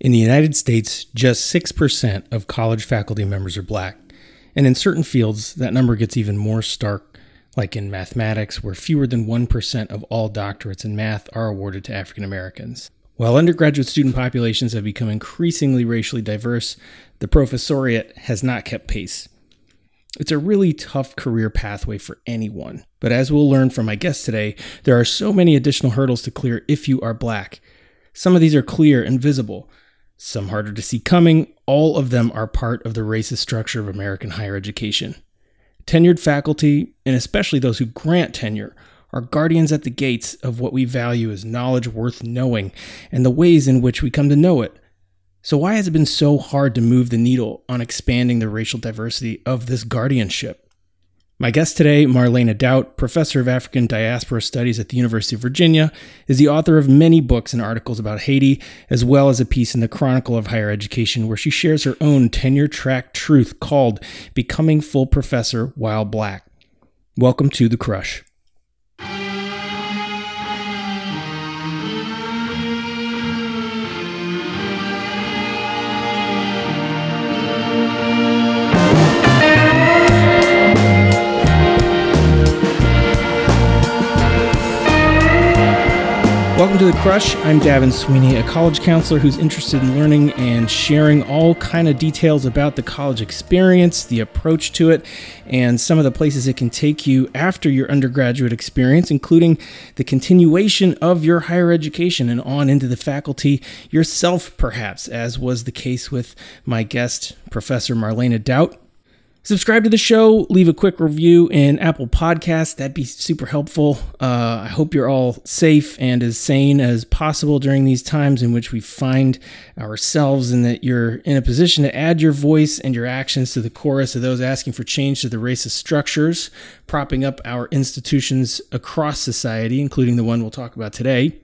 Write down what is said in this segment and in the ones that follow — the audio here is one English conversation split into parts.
In the United States, just 6% of college faculty members are black. And in certain fields, that number gets even more stark, like in mathematics, where fewer than 1% of all doctorates in math are awarded to African Americans. While undergraduate student populations have become increasingly racially diverse, the professoriate has not kept pace. It's a really tough career pathway for anyone. But as we'll learn from my guest today, there are so many additional hurdles to clear if you are black. Some of these are clear and visible, some harder to see coming. All of them are part of the racist structure of American higher education. Tenured faculty, and especially those who grant tenure, are guardians at the gates of what we value as knowledge worth knowing and the ways in which we come to know it. So, why has it been so hard to move the needle on expanding the racial diversity of this guardianship? My guest today, Marlene Daut, professor of African diaspora studies at the University of Virginia, is the author of many books and articles about Haiti, as well as a piece in the Chronicle of Higher Education where she shares her own tenure track truth called Becoming Full Professor While Black. Welcome to The Crush. Welcome to The Crush. I'm Davin Sweeney, a college counselor who's interested in learning and sharing all kind of details about the college experience, the approach to it, and some of the places it can take you after your undergraduate experience, including the continuation of your higher education and on into the faculty yourself, perhaps, as was the case with my guest, Professor Marlene Daut. Subscribe to the show, leave a quick review in Apple Podcasts. That'd be super helpful. Uh, I hope you're all safe and as sane as possible during these times in which we find ourselves, and that you're in a position to add your voice and your actions to the chorus of those asking for change to the racist structures propping up our institutions across society, including the one we'll talk about today.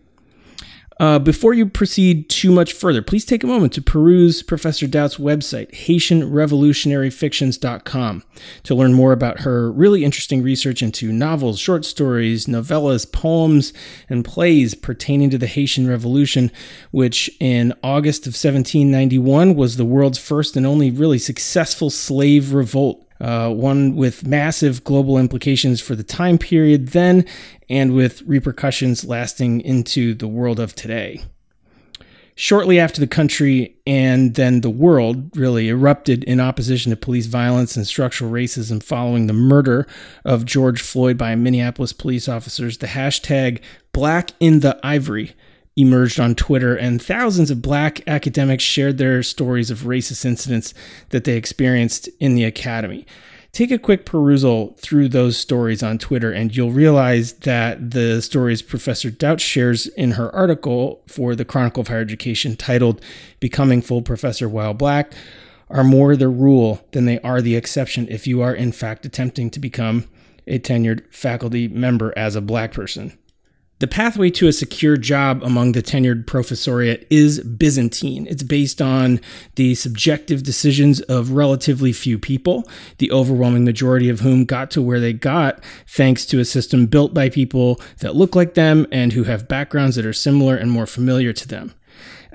Uh, before you proceed too much further, please take a moment to peruse Professor Daut's website, HaitianRevolutionaryFictions.com, to learn more about her really interesting research into novels, short stories, novellas, poems, and plays pertaining to the Haitian Revolution, which in August of 1791 was the world's first and only really successful slave revolt uh, one with massive global implications for the time period then and with repercussions lasting into the world of today. Shortly after the country and then the world really erupted in opposition to police violence and structural racism following the murder of George Floyd by Minneapolis police officers, the hashtag Black in the Ivory emerged on Twitter, and thousands of black academics shared their stories of racist incidents that they experienced in the academy. Take a quick perusal through those stories on Twitter, and you'll realize that the stories Professor Daut shares in her article for the Chronicle of Higher Education titled Becoming Full Professor While Black are more the rule than they are the exception if you are, in fact, attempting to become a tenured faculty member as a black person. The pathway to a secure job among the tenured professoriate is Byzantine. It's based on the subjective decisions of relatively few people, the overwhelming majority of whom got to where they got thanks to a system built by people that look like them and who have backgrounds that are similar and more familiar to them.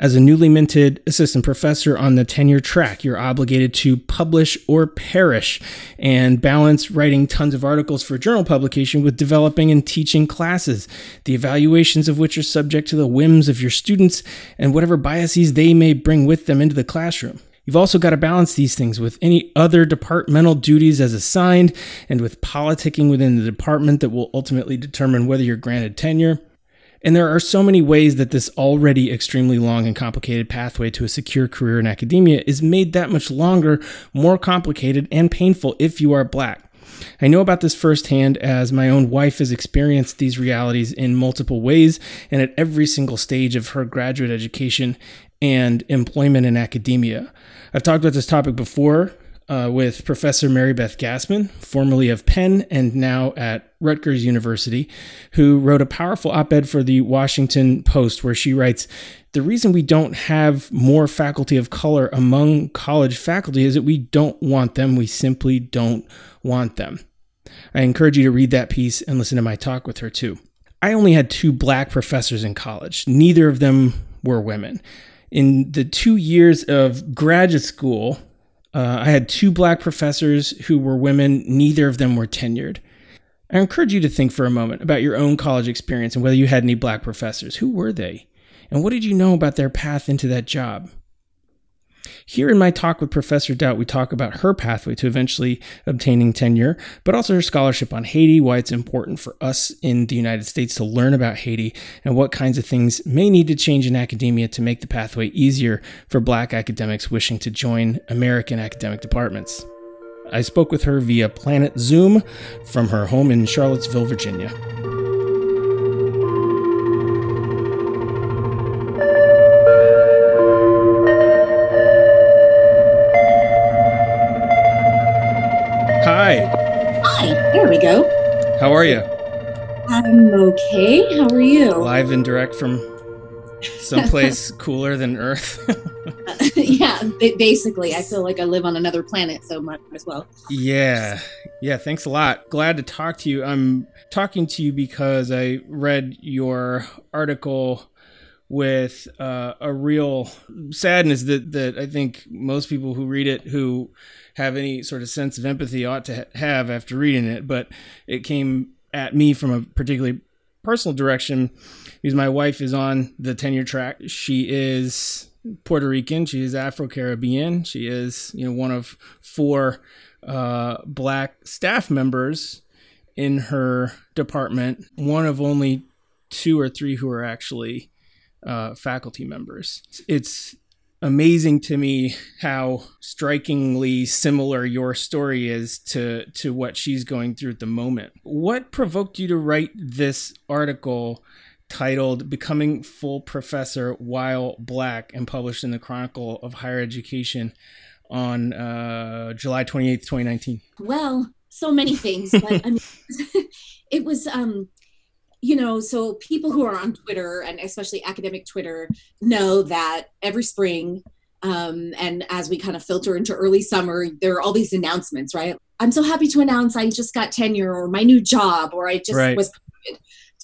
As a newly minted assistant professor on the tenure track, you're obligated to publish or perish and balance writing tons of articles for journal publication with developing and teaching classes, the evaluations of which are subject to the whims of your students and whatever biases they may bring with them into the classroom. You've also got to balance these things with any other departmental duties as assigned and with politicking within the department that will ultimately determine whether you're granted tenure. And there are so many ways that this already extremely long and complicated pathway to a secure career in academia is made that much longer, more complicated, and painful if you are black. I know about this firsthand as my own wife has experienced these realities in multiple ways and at every single stage of her graduate education and employment in academia. I've talked about this topic before uh, with Professor Marybeth Gasman, formerly of Penn and now at Rutgers University, who wrote a powerful op ed for the Washington Post where she writes The reason we don't have more faculty of color among college faculty is that we don't want them. We simply don't want them. I encourage you to read that piece and listen to my talk with her too. I only had two black professors in college, neither of them were women. In the two years of graduate school, uh, I had two black professors who were women. Neither of them were tenured. I encourage you to think for a moment about your own college experience and whether you had any black professors. Who were they? And what did you know about their path into that job? Here in my talk with Professor Daut, we talk about her pathway to eventually obtaining tenure, but also her scholarship on Haiti, why it's important for us in the United States to learn about Haiti, and what kinds of things may need to change in academia to make the pathway easier for Black academics wishing to join American academic departments. I spoke with her via Planet Zoom from her home in Charlottesville, Virginia. Hi. Hi, there we go. How are you? I'm okay. How are you? Live and direct from someplace cooler than Earth. yeah, basically, I feel like I live on another planet, so much as well. Yeah, yeah. Thanks a lot. Glad to talk to you. I'm talking to you because I read your article with uh, a real sadness that that I think most people who read it who have any sort of sense of empathy ought to have after reading it. But it came at me from a particularly personal direction because my wife is on the tenure track. She is Puerto Rican. She is Afro Caribbean. She is, you know, one of four uh, black staff members in her department. One of only two or three who are actually uh, faculty members. It's amazing to me how strikingly similar your story is to to what she's going through at the moment. What provoked you to write this article titled Becoming Full Professor While Black and published in the Chronicle of Higher Education on uh, July 28th, 2019? Well, so many things, but I mean, it was um you know, so people who are on Twitter and especially academic Twitter know that every spring, um, and as we kind of filter into early summer, there are all these announcements, right? I'm so happy to announce I just got tenure or my new job or I just right. was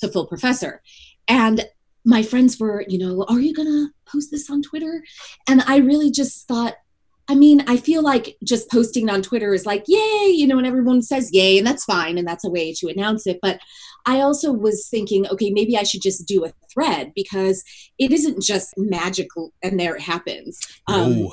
to full professor. And my friends were, you know, are you going to post this on Twitter? And I really just thought, I mean, I feel like just posting on Twitter is like, yay, you know, and everyone says yay, and that's fine, and that's a way to announce it. But I also was thinking, okay, maybe I should just do a thread because it isn't just magical and there it happens. Um,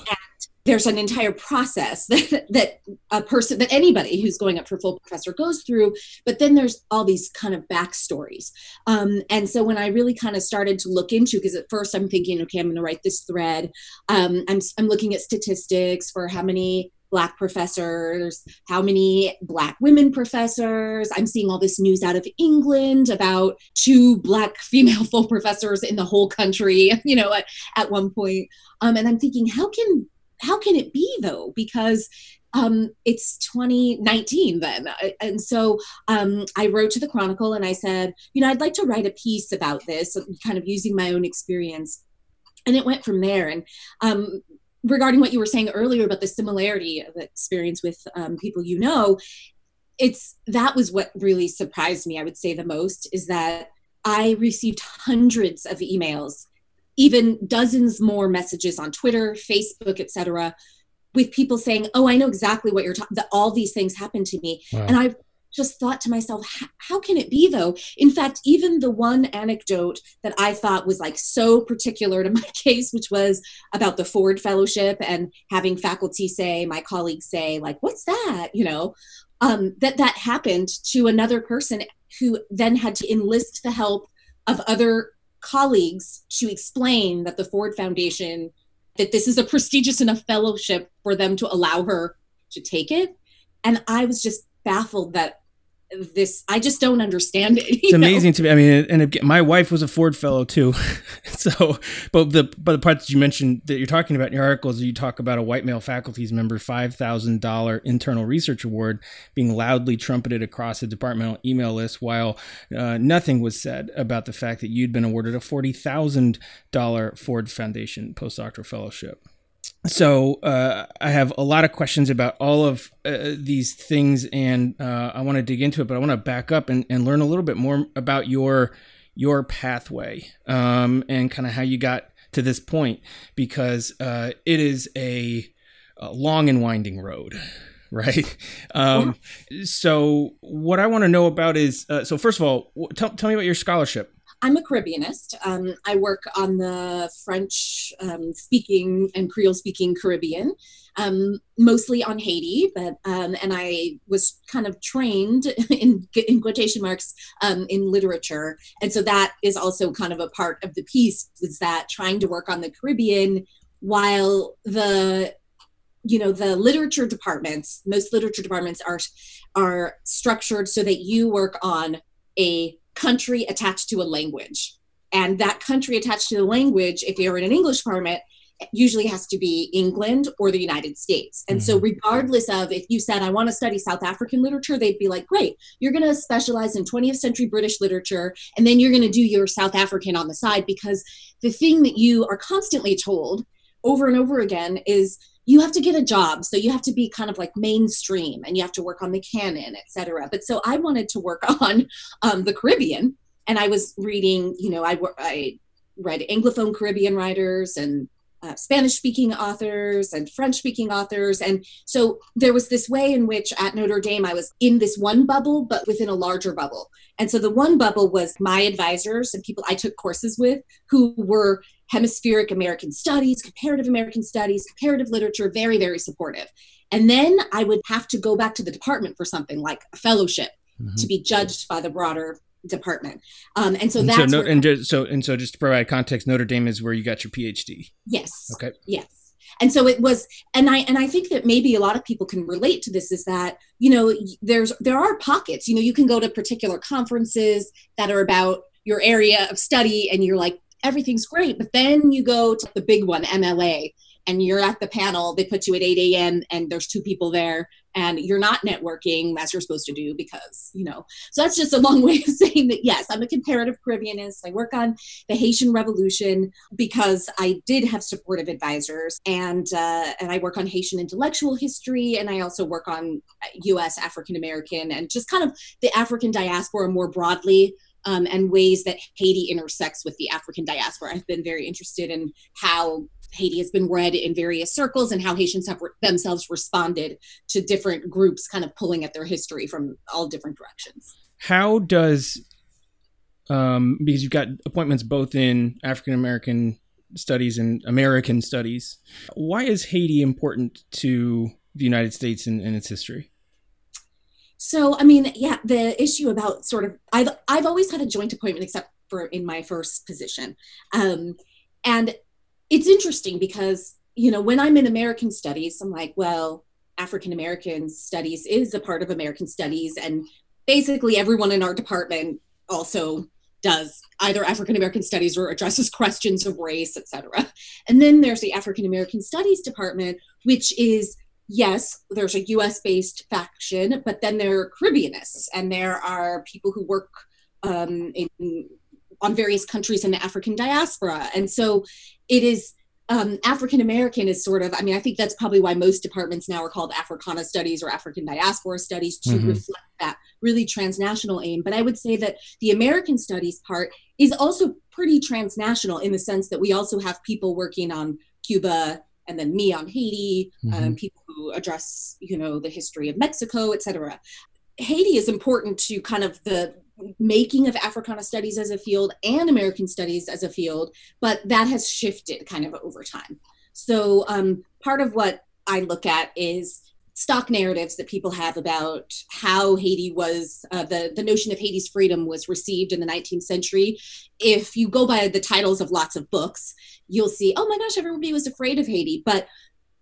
there's an entire process that, that a person that anybody who's going up for full professor goes through but then there's all these kind of backstories. Um, and so when i really kind of started to look into because at first i'm thinking okay i'm going to write this thread. Um, I'm, I'm looking at statistics for how many black professors how many black women professors i'm seeing all this news out of england about two black female full professors in the whole country you know at, at one point um, and i'm thinking how can how can it be though? Because um, it's 2019 then. And so um, I wrote to the Chronicle and I said, you know, I'd like to write a piece about this, kind of using my own experience. And it went from there. And um, regarding what you were saying earlier about the similarity of experience with um, people you know, it's that was what really surprised me. I would say the most is that I received hundreds of emails even dozens more messages on Twitter, Facebook, etc., with people saying, "Oh, I know exactly what you're talking. That all these things happened to me," wow. and I just thought to myself, how can it be though? In fact, even the one anecdote that I thought was like so particular to my case, which was about the Ford Fellowship and having faculty say, my colleagues say, like, what's that? You know, um, that that happened to another person who then had to enlist the help of other colleagues to explain that the Ford Foundation that this is a prestigious enough fellowship for them to allow her to take it. And I was just baffled that this i just don't understand it it's amazing to me. I mean and my wife was a ford fellow too. So but the but the part that you mentioned that you're talking about in your articles you talk about a white male faculty's member $5000 internal research award being loudly trumpeted across the departmental email list while uh, nothing was said about the fact that you'd been awarded a $40000 ford foundation postdoctoral fellowship so uh, I have a lot of questions about all of uh, these things, and uh, I want to dig into it. But I want to back up and, and learn a little bit more about your your pathway um, and kind of how you got to this point because uh, it is a, a, long and winding road. Right. Um, so, what I want to know about is uh, so, first of all, tell, tell me about your scholarship. I'm a Caribbeanist. Um, I work on the French um, speaking and Creole speaking Caribbean um, mostly on Haiti, but um, and I was kind of trained in, in quotation marks um, in literature, and so that is also kind of a part of the piece was that trying to work on the Caribbean while the you know the literature departments most literature departments are are structured so that you work on a country attached to a language and that country attached to the language if you're in an english department usually has to be England or the United States. And mm-hmm. so, regardless of if you said, I want to study South African literature, they'd be like, great, you're going to specialize in 20th century British literature, and then you're going to do your South African on the side. Because the thing that you are constantly told over and over again is, you have to get a job. So you have to be kind of like mainstream and you have to work on the canon etc but so i wanted to work on um, the caribbean and i was reading you know i, I read anglophone caribbean writers and uh, Spanish speaking authors and French speaking authors. And so there was this way in which at Notre Dame I was in this one bubble, but within a larger bubble. And so the one bubble was my advisors and people I took courses with who were hemispheric American studies, comparative American studies, comparative literature, very, very supportive. And then I would have to go back to the department for something like a fellowship mm-hmm. to be judged by the broader department. Um, and so and that's so, no, and just, so and so just to provide context, Notre Dame is where you got your PhD. Yes. Okay. Yes. And so it was, and I and I think that maybe a lot of people can relate to this. Is that you know there's there are pockets. You know you can go to particular conferences that are about your area of study, and you're like everything's great, but then you go to the big one, MLA, and you're at the panel, they put you at 8 a.m. and there's two people there and you're not networking as you're supposed to do because, you know, so that's just a long way of saying that, yes, I'm a comparative Caribbeanist. I work on the Haitian Revolution because I did have supportive advisors and, uh, and I work on Haitian intellectual history and I also work on US African American and just kind of the African diaspora more broadly um, and ways that Haiti intersects with the African diaspora. I've been very interested in how Haiti has been read in various circles and how Haitians have re- themselves responded to different groups kind of pulling at their history from all different directions. How does, um, because you've got appointments both in African American studies and American studies, why is Haiti important to the United States and, its history? So, I mean, yeah, the issue about sort of, I've, I've always had a joint appointment except for in my first position. Um, and it's interesting because you know when i'm in american studies i'm like well african american studies is a part of american studies and basically everyone in our department also does either african american studies or addresses questions of race etc and then there's the african american studies department which is yes there's a us based faction but then there are caribbeanists and there are people who work um, in on various countries in the African diaspora. And so it is um, African American is sort of, I mean, I think that's probably why most departments now are called Africana Studies or African Diaspora Studies to mm-hmm. reflect that really transnational aim. But I would say that the American Studies part is also pretty transnational in the sense that we also have people working on Cuba and then me on Haiti, um, mm-hmm. um, people who address, you know, the history of Mexico, et cetera. Haiti is important to kind of the making of Africana studies as a field and American studies as a field, but that has shifted kind of over time. So um, part of what I look at is stock narratives that people have about how Haiti was, uh, the, the notion of Haiti's freedom was received in the 19th century. If you go by the titles of lots of books, you'll see, oh my gosh, everybody was afraid of Haiti. But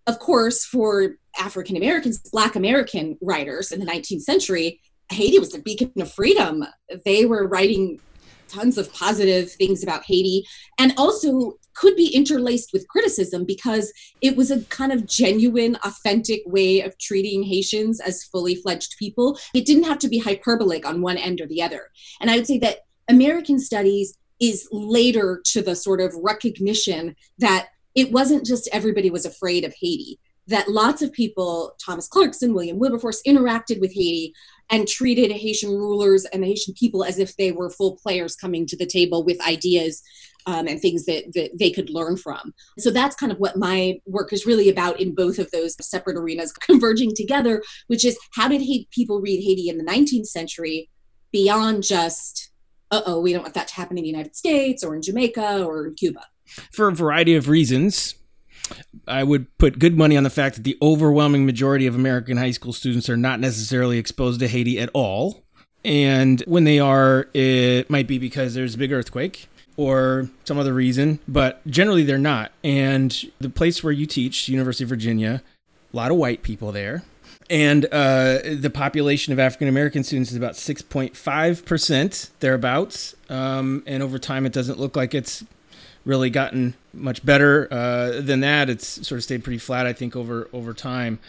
of course, for African Americans, Black American writers in the 19th century, Haiti was a beacon of freedom. They were writing tons of positive things about Haiti and also could be interlaced with criticism because it was a kind of genuine, authentic way of treating Haitians as fully fledged people. It didn't have to be hyperbolic on one end or the other. And I would say that American studies is later to the sort of recognition that it wasn't just everybody was afraid of Haiti that lots of people, Thomas Clarkson, William Wilberforce, interacted with Haiti and treated Haitian rulers and the Haitian people as if they were full players coming to the table with ideas um, and things that, that they could learn from. So that's kind of what my work is really about in both of those separate arenas converging together, which is how did people read Haiti in the 19th century beyond just, uh oh, we don't want that to happen in the United States or in Jamaica or in Cuba. For a variety of reasons, I would put good money on the fact that the overwhelming majority of American high school students are not necessarily exposed to Haiti at all. And when they are, it might be because there's a big earthquake or some other reason, but generally they're not. And the place where you teach, University of Virginia, a lot of white people there. And uh, the population of African American students is about 6.5%, thereabouts. Um, and over time, it doesn't look like it's really gotten much better uh, than that. It's sort of stayed pretty flat, I think, over over time.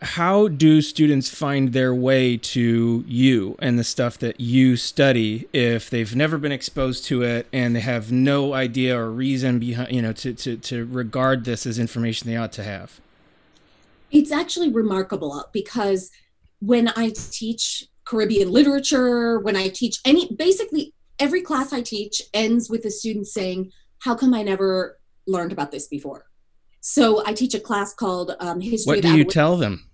How do students find their way to you and the stuff that you study if they've never been exposed to it and they have no idea or reason behind, you know, to to, to regard this as information they ought to have? It's actually remarkable because when I teach Caribbean literature, when I teach any, basically every class I teach ends with the student saying how come I never learned about this before? So I teach a class called um, History. What do you tell them?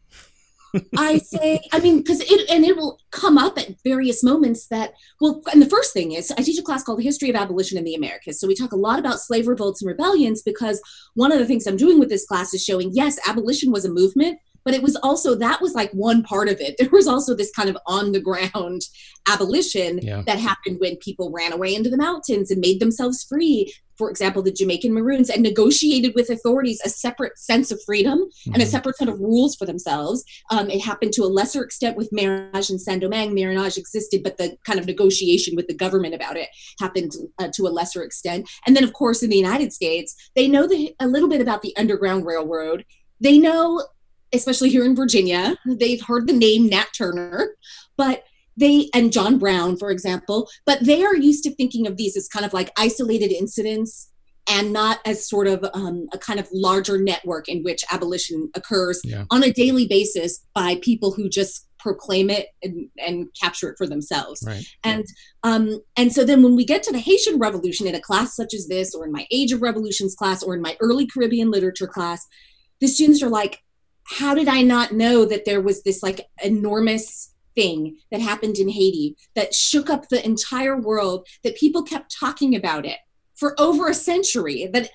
I say, I mean, because it and it will come up at various moments that well, and the first thing is I teach a class called the History of Abolition in the Americas. So we talk a lot about slave revolts and rebellions because one of the things I'm doing with this class is showing yes, abolition was a movement, but it was also that was like one part of it there was also this kind of on the ground abolition yeah. that happened when people ran away into the mountains and made themselves free for example the jamaican maroons and negotiated with authorities a separate sense of freedom mm-hmm. and a mm-hmm. separate set of rules for themselves um, it happened to a lesser extent with marronage and saint-domingue marronage existed but the kind of negotiation with the government about it happened uh, to a lesser extent and then of course in the united states they know the, a little bit about the underground railroad they know especially here in Virginia. They've heard the name Nat Turner, but they and John Brown, for example, but they are used to thinking of these as kind of like isolated incidents and not as sort of um, a kind of larger network in which abolition occurs yeah. on a daily basis by people who just proclaim it and, and capture it for themselves. Right. And um, and so then when we get to the Haitian Revolution in a class such as this, or in my Age of Revolutions class, or in my early Caribbean literature class, the students are like, how did I not know that there was this like enormous thing that happened in Haiti that shook up the entire world, that people kept talking about it for over a century, that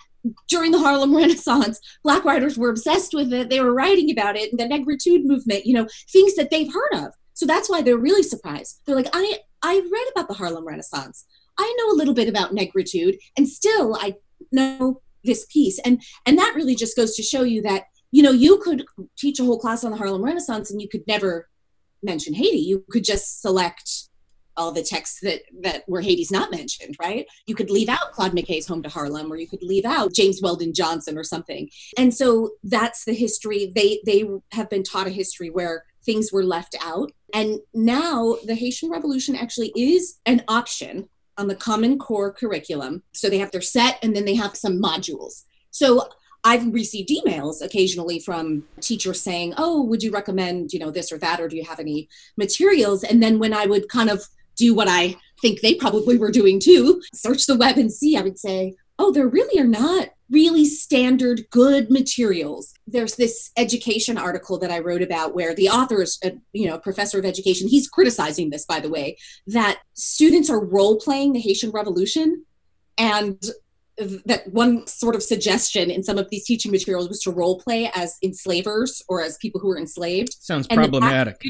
during the Harlem Renaissance, Black writers were obsessed with it. They were writing about it, and the Negritude movement, you know, things that they've heard of. So that's why they're really surprised. They're like, I, I read about the Harlem Renaissance. I know a little bit about Negritude, and still I know this piece. And and that really just goes to show you that you know, you could teach a whole class on the Harlem Renaissance and you could never mention Haiti. You could just select all the texts that that where Haiti's not mentioned, right? You could leave out Claude McKay's Home to Harlem, or you could leave out James Weldon Johnson or something. And so that's the history. They they have been taught a history where things were left out. And now the Haitian Revolution actually is an option on the Common Core curriculum. So they have their set and then they have some modules. So I've received emails occasionally from teachers saying, "Oh, would you recommend, you know, this or that or do you have any materials?" And then when I would kind of do what I think they probably were doing too, search the web and see, I would say, "Oh, there really are not really standard good materials." There's this education article that I wrote about where the author is, a, you know, a professor of education. He's criticizing this, by the way, that students are role playing the Haitian Revolution and that one sort of suggestion in some of these teaching materials was to role play as enslavers or as people who were enslaved. Sounds and problematic.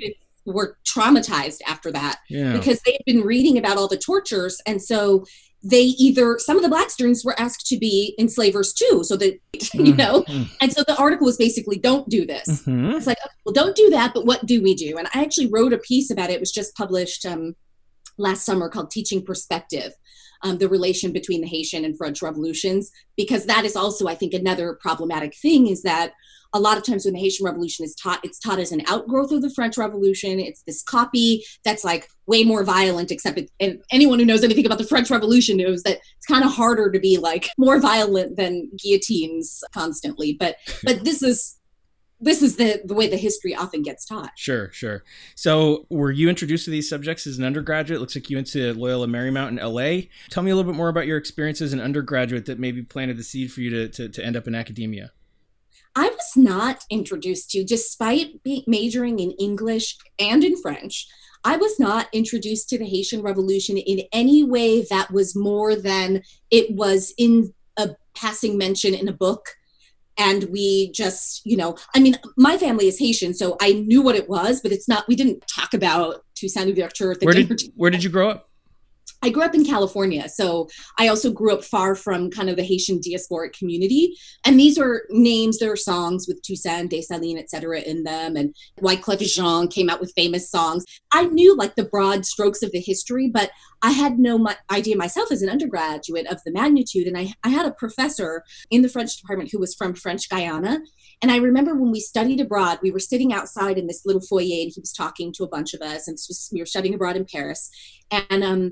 Were traumatized after that yeah. because they had been reading about all the tortures, and so they either some of the black students were asked to be enslavers too, so that you know, mm-hmm. and so the article was basically don't do this. Mm-hmm. It's like, okay, well, don't do that, but what do we do? And I actually wrote a piece about it. It was just published um, last summer called Teaching Perspective um, the relation between the Haitian and French revolutions, because that is also, I think, another problematic thing is that a lot of times when the Haitian Revolution is taught, it's taught as an outgrowth of the French Revolution. It's this copy that's like way more violent, except it, and anyone who knows anything about the French Revolution knows that it's kind of harder to be like more violent than guillotines constantly. But but this is this is the the way the history often gets taught. Sure, sure. So, were you introduced to these subjects as an undergraduate? It looks like you went to Loyola Marymount in LA. Tell me a little bit more about your experience as an undergraduate that maybe planted the seed for you to, to, to end up in academia. I was not introduced to, despite majoring in English and in French, I was not introduced to the Haitian Revolution in any way that was more than it was in a passing mention in a book and we just you know i mean my family is haitian so i knew what it was but it's not we didn't talk about toussaint louverture where did, where did you grow up I grew up in California, so I also grew up far from kind of the Haitian diasporic community. And these are names, there are songs with Toussaint, Dessalines, et cetera, in them. And Wyclef Jean came out with famous songs. I knew like the broad strokes of the history, but I had no idea myself as an undergraduate of the magnitude. And I, I had a professor in the French department who was from French Guiana. And I remember when we studied abroad, we were sitting outside in this little foyer and he was talking to a bunch of us. And was, we were studying abroad in Paris. And um,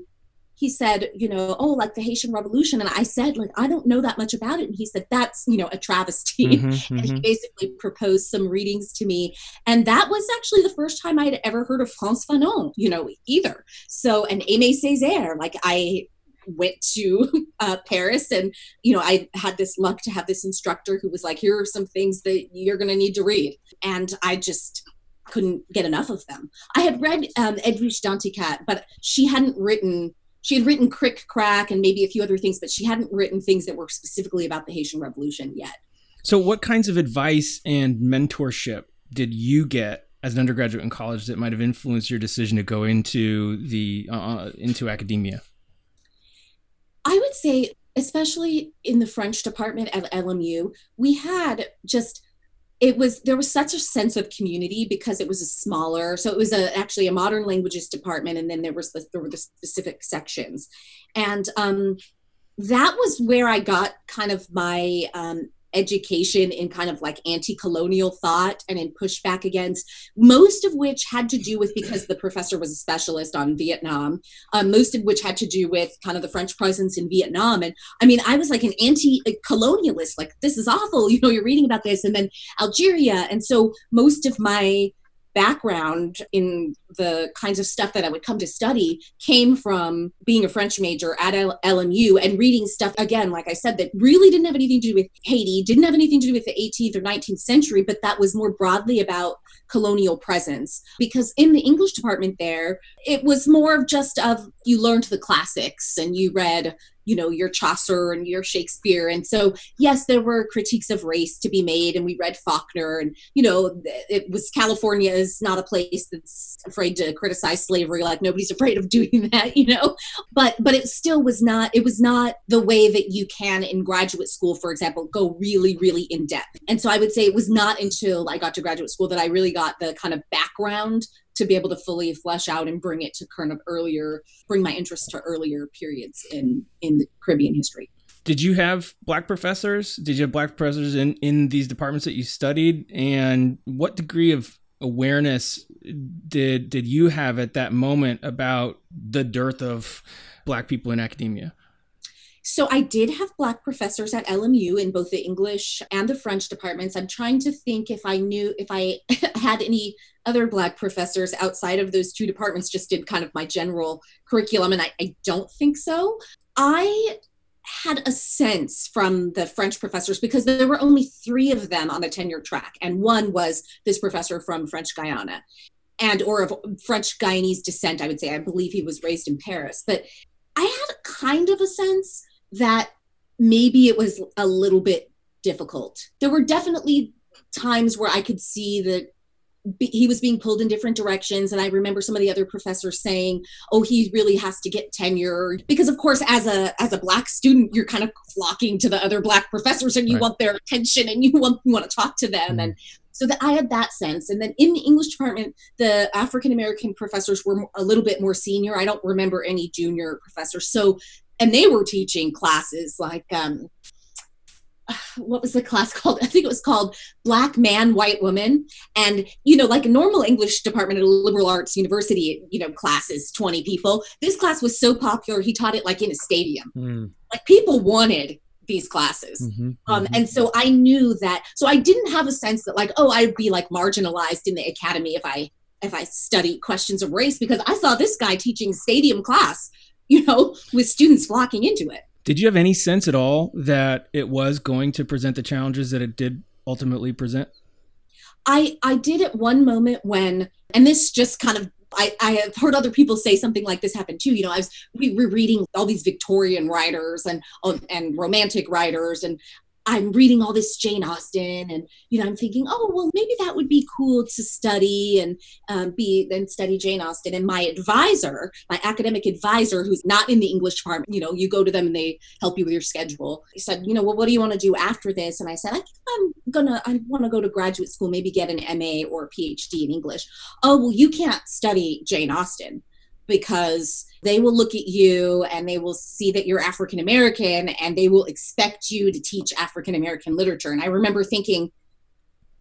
he said, you know, oh, like the Haitian Revolution. And I said, like, I don't know that much about it. And he said, that's, you know, a travesty. Mm-hmm, and mm-hmm. he basically proposed some readings to me. And that was actually the first time I'd ever heard of Frantz Fanon, you know, either. So, and Aimé Césaire, like I went to uh, Paris and, you know, I had this luck to have this instructor who was like, here are some things that you're going to need to read. And I just, couldn't get enough of them. I had read um, Edwige Danticat, but she hadn't written she had written Krik Krak and maybe a few other things, but she hadn't written things that were specifically about the Haitian Revolution yet. So, what kinds of advice and mentorship did you get as an undergraduate in college that might have influenced your decision to go into the uh, uh into academia? I would say, especially in the French department at LMU, we had just it was there was such a sense of community because it was a smaller so it was a actually a modern languages department and then there was the, there were the specific sections. And um, that was where i got kind of my um, education in kind of like anti-colonial thought and in pushback against most of which had to do with because the professor was a specialist on vietnam um, most of which had to do with kind of the french presence in vietnam. And i mean i was like an anti-colonialist like this is awful you know you're reading about this and then algeria. And so most of my background in the kinds of stuff that I would come to study came from being a French major at L- LMU and reading stuff, again, like I said, that really didn't have anything to do with Haiti, didn't have anything to do with the 18th or 19th century, but that was more broadly about colonial presence. Because in the English department there, it was more of just of you learned the classics and you read you know your chaucer and your shakespeare. And so yes there were critiques of race to be made and we read faulkner and you know it was california is not a place that's afraid to criticize slavery like nobody's afraid of doing that you know? But but it still was not it was not the way that you can in graduate school for example go really really in depth. And so i would say it was not until i got to graduate school that i really got the kind of background to be able to fully flesh out and bring it to kind of earlier, bring my interest to earlier periods in in the Caribbean history. Did you have black professors? Did you have black professors in in these departments that you studied? And what degree of awareness did did you have at that moment about the dearth of black people in academia? So I did have Black professors at LMU in both the English and the French departments. I'm trying to think if I knew if I had any other Black professors outside of those two departments, just did kind of my general curriculum, and I, I don't think so. I had a sense from the French professors because there were only three of them on the tenure track, and one was this professor from French Guiana and or of French Guyanese descent, I would say. I believe he was raised in Paris. But I had kind of a sense that maybe it was a little bit difficult. There were definitely times where I could see that he was being pulled in different directions and i remember some of the other professors saying oh he really has to get tenure because of course as a as a black student you're kind of flocking to the other black professors and you right. want their attention and you want you want to talk to them mm-hmm. and so that i had that sense and then in the english department the african american professors were a little bit more senior i don't remember any junior professors so and they were teaching classes like um, what was the class called? I think it was called Black Man, White Woman. And, you know, like a normal English department at a liberal arts university, you know, classes, 20 people. This class was so popular, he taught it like in a stadium. Mm. Like people wanted these classes. Mm-hmm, um, mm-hmm. And so I knew that. So I didn't have a sense that like, oh, I'd be like marginalized in the academy if I if I studied questions of race because I saw this guy teaching stadium class, you know, with students flocking into it. Did you have any sense at all that it was going to present the challenges that it did ultimately present? I I did at one moment when, and this just kind of I, I have heard other people say something like this happen too. You know, I was we were reading all these Victorian writers and and romantic writers, and I'm reading all this Jane Austen, and you know, I'm thinking, oh, well, maybe that would be cool to study and um, be and study Jane Austen. And my advisor, my academic advisor, who's not in the English department, you know, you go to them and they help you with your schedule. He said, you know, well, what do you want to do after this? And I said, I I'm gonna, I want to go to graduate school, maybe get an MA or a PhD in English. Oh, well, you can't study Jane Austen because they will look at you and they will see that you're African American and they will expect you to teach African American literature. And I remember thinking,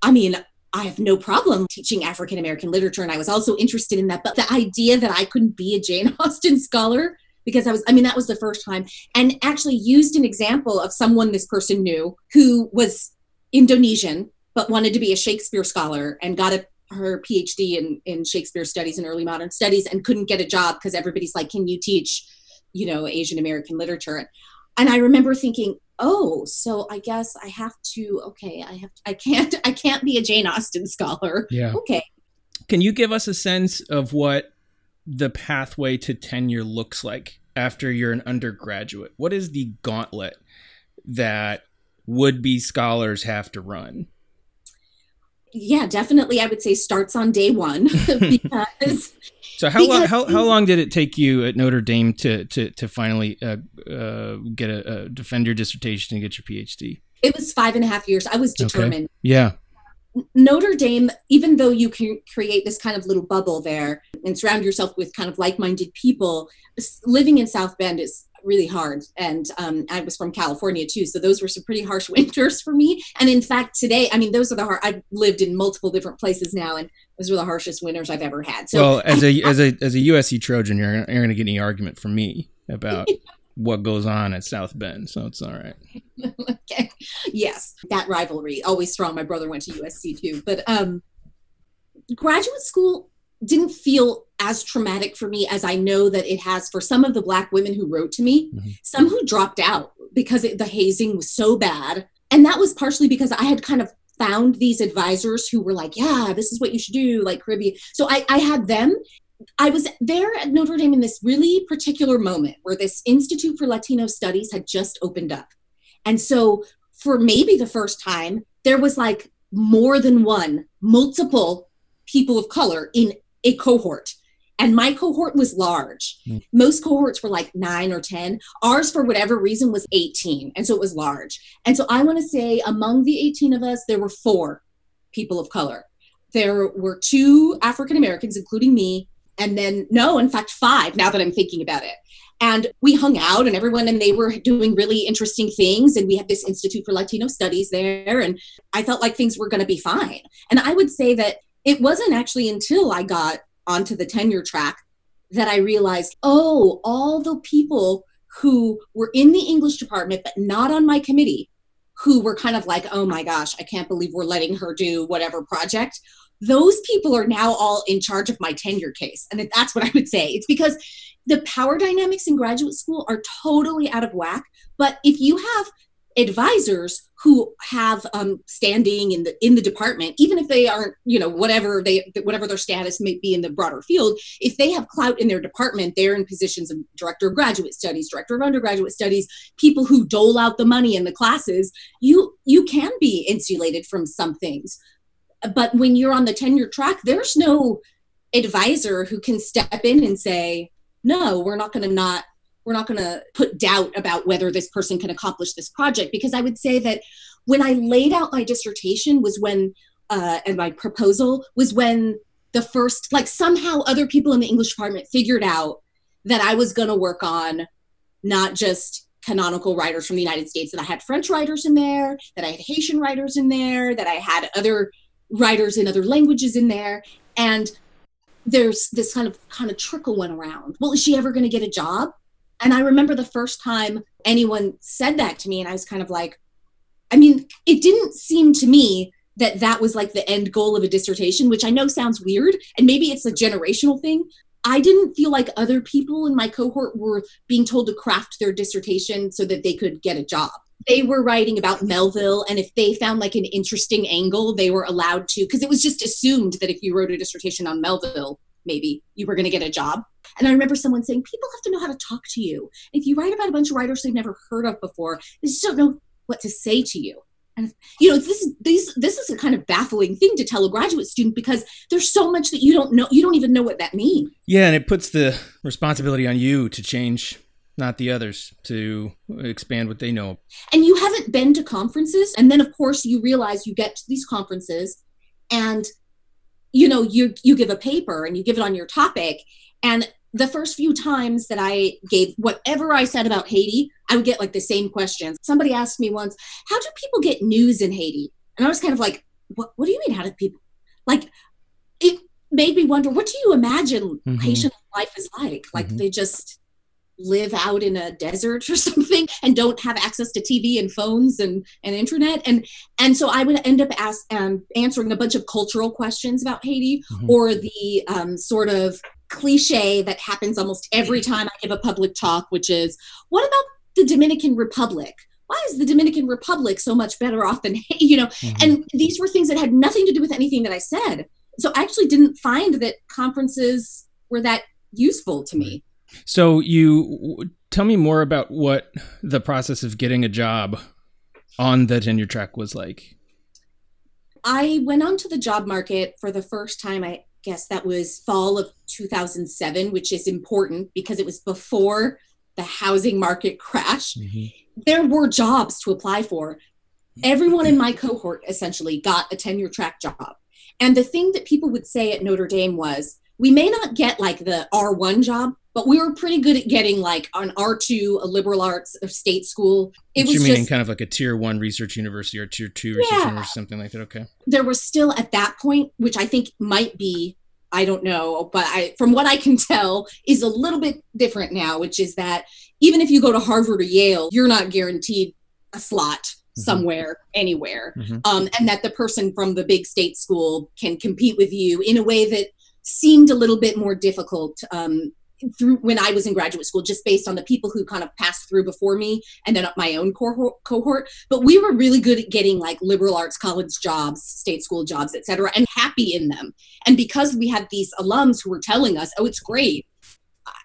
I mean, I have no problem teaching African American literature. And I was also interested in that. But the idea that I couldn't be a Jane Austen scholar, because I was, I mean, that was the first time, and actually used an example of someone this person knew who was Indonesian, but wanted to be a Shakespeare scholar and got a her PhD in, in Shakespeare studies and early modern studies and couldn't get a job because everybody's like, can you teach, you know, Asian American literature? And I remember thinking, oh, so I guess I have to, okay, I have, to, I can't, I can't be a Jane Austen scholar. Yeah. Okay. Can you give us a sense of what the pathway to tenure looks like after you're an undergraduate? What is the gauntlet that would be scholars have to run? Yeah, definitely. I would say starts on day one because. so how long how, how long did it take you at Notre Dame to to to finally uh, uh, get a, defend your dissertation and get your PhD? It was five and a half years. I was determined. Okay. Yeah. Notre Dame, even though you can create this kind of little bubble there and surround yourself with kind of like-minded people, living in South Bend is really hard. And um, I was from California too, so those were some pretty harsh winters for me. And in fact, today, I mean, those are the hard. I've lived in multiple different places now, and those were the harshest winters I've ever had. So, well, as a as a as a USC Trojan, you're you're going to get any argument from me about. what goes on at South Bend, so it's all right. okay. Yes, that rivalry always strong. My brother went to USC too, but um, graduate school didn't feel as traumatic for me as I know that it has for some of the Black women who wrote to me, mm-hmm. some who dropped out because it, the hazing was so bad. And that was partially because I had kind of found these advisors who were like, yeah, this is what you should do, like Caribbean. So I, I had them. I was there at Notre Dame in this really particular moment where this Institute for Latino Studies had just opened up. And so for maybe the first time, there was like more than one, multiple people of color in a cohort and my cohort was large. Mm. Most cohorts were like nine or 10. Ours, for whatever reason, was 18. And so it was large. And so I want to say among the 18 of us, there were four people of color. There were two African Americans, including me. And then, no, in fact, five now that I'm thinking about it. And we hung out and everyone, and they were doing really interesting things. And we had this Institute for Latino Studies there. And I felt like things were going to be fine. And I would say that it wasn't actually until I got onto the tenure track that I realized, oh, all the people who were in the English department, but not on my committee, who were kind of like, oh my gosh, I can't believe we're letting her do whatever project. Those people are now all in charge of my tenure case. And that's what I would say. It's because the power dynamics in graduate school are totally out of whack. But if you have advisors who have um, standing in the in the department, even if they aren't, you know, whatever they whatever their status may be in the broader field, if they have clout in their department, they're in positions of director of graduate studies, director of undergraduate studies, people who dole out the money in the classes. You you can be insulated from some things, but when you're on the tenure track, there's no advisor who can step in and say, no, we're not going to not we're not going to put doubt about whether this person can accomplish this project because i would say that when i laid out my dissertation was when uh, and my proposal was when the first like somehow other people in the english department figured out that i was going to work on not just canonical writers from the united states that i had french writers in there that i had haitian writers in there that i had other writers in other languages in there and there's this kind of kind of trickle went around. Well is she ever going to get a job and I remember the first time anyone said that to me and i was kind of like i mean it didn't seem to me that that was like the end goal of a dissertation which i know sounds weird and maybe it's a generational thing i didn't feel like other people in my cohort were being told to craft their dissertation so that they could get a job they were writing about melville and if they found like an interesting angle they were allowed to because it was just assumed that if you wrote a dissertation on melville maybe you were going to get a job. And I remember someone saying, people have to know how to talk to you. If you write about a bunch of writers they've never heard of before, they just don't know what to say to you. And you know, this this this is a kind of baffling thing to tell a graduate student because there's so much that you don't know. You don't even know what that means. Yeah, and it puts the responsibility on you to change not the others to expand what they know. And you haven't been to conferences. And then, of course, you realize you get to these conferences and you know you you give a paper and you give it on your topic and the first few times that I gave whatever I said about Haiti, I would get like the same questions. Somebody asked me once, How do people get news in Haiti? And I was kind of like, What, what do you mean, how do people? Like, it made me wonder, what do you imagine mm-hmm. Haitian life is like? Like, mm-hmm. they just live out in a desert or something and don't have access to TV and phones and, and internet. And and so I would end up ask, um, answering a bunch of cultural questions about Haiti mm-hmm. or the um, sort of cliche that happens almost every time I give a public talk, which is, what about the Dominican Republic? Why is the Dominican Republic so much better off than you know? Mm-hmm. And these were things that had nothing to do with anything that I said. So I actually didn't find that conferences were that useful to me. So you tell me more about what the process of getting a job on the tenure track was like. I went onto the job market for the first time. I guess that was fall of 2007, which is important because it was before the housing market crash. Mm-hmm. There were jobs to apply for. Everyone in my cohort essentially got a tenure track job. And the thing that people would say at Notre Dame was, we may not get like the R1 job, but we were pretty good at getting like an R2, a liberal arts, a state school. It was you meaning just, kind of like a tier one research university or tier two research yeah. university, something like that. Okay. There was still at that point, which I think might be, I don't know, but I, from what I can tell, is a little bit different now, which is that even if you go to Harvard or Yale, you're not guaranteed a slot mm-hmm. somewhere anywhere mm-hmm. um, and that the person from the big state school can compete with you in a way that seemed a little bit more difficult um, through when I was in graduate school, just based on the people who kind of passed through before me and then my own cohort. But we were really good at getting like liberal arts college jobs, state school jobs, etc., and happy in them. And because we had these alums who were telling us, "Oh, it's great,"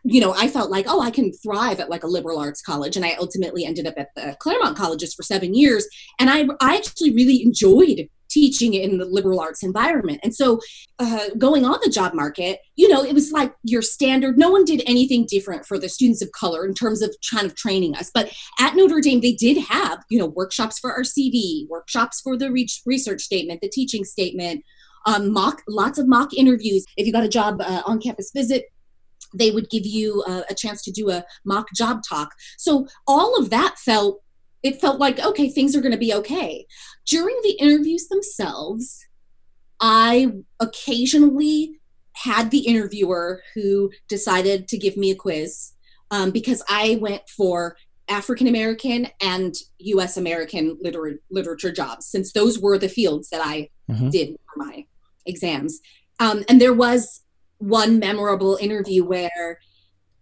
you know, I felt like, "Oh, I can thrive at like a liberal arts college." And I ultimately ended up at the Claremont colleges for seven years, and I I actually really enjoyed teaching in the liberal arts environment. And so, uh, going on the job market, you know, it was like your standard. No one did anything different for the students of color in terms of kind of training us. But at Notre Dame, they did have, you know, workshops for our CV, workshops for the research statement, the teaching statement, um, mock, lots of mock interviews. If you got a job uh, on campus visit, they would give you uh, a chance to do a mock job talk. So all of that felt it felt like okay things are going to be okay during the interviews themselves i occasionally had the interviewer who decided to give me a quiz um, because i went for african american and us american liter- literature jobs since those were the fields that i mm-hmm. did for my exams um, and there was one memorable interview where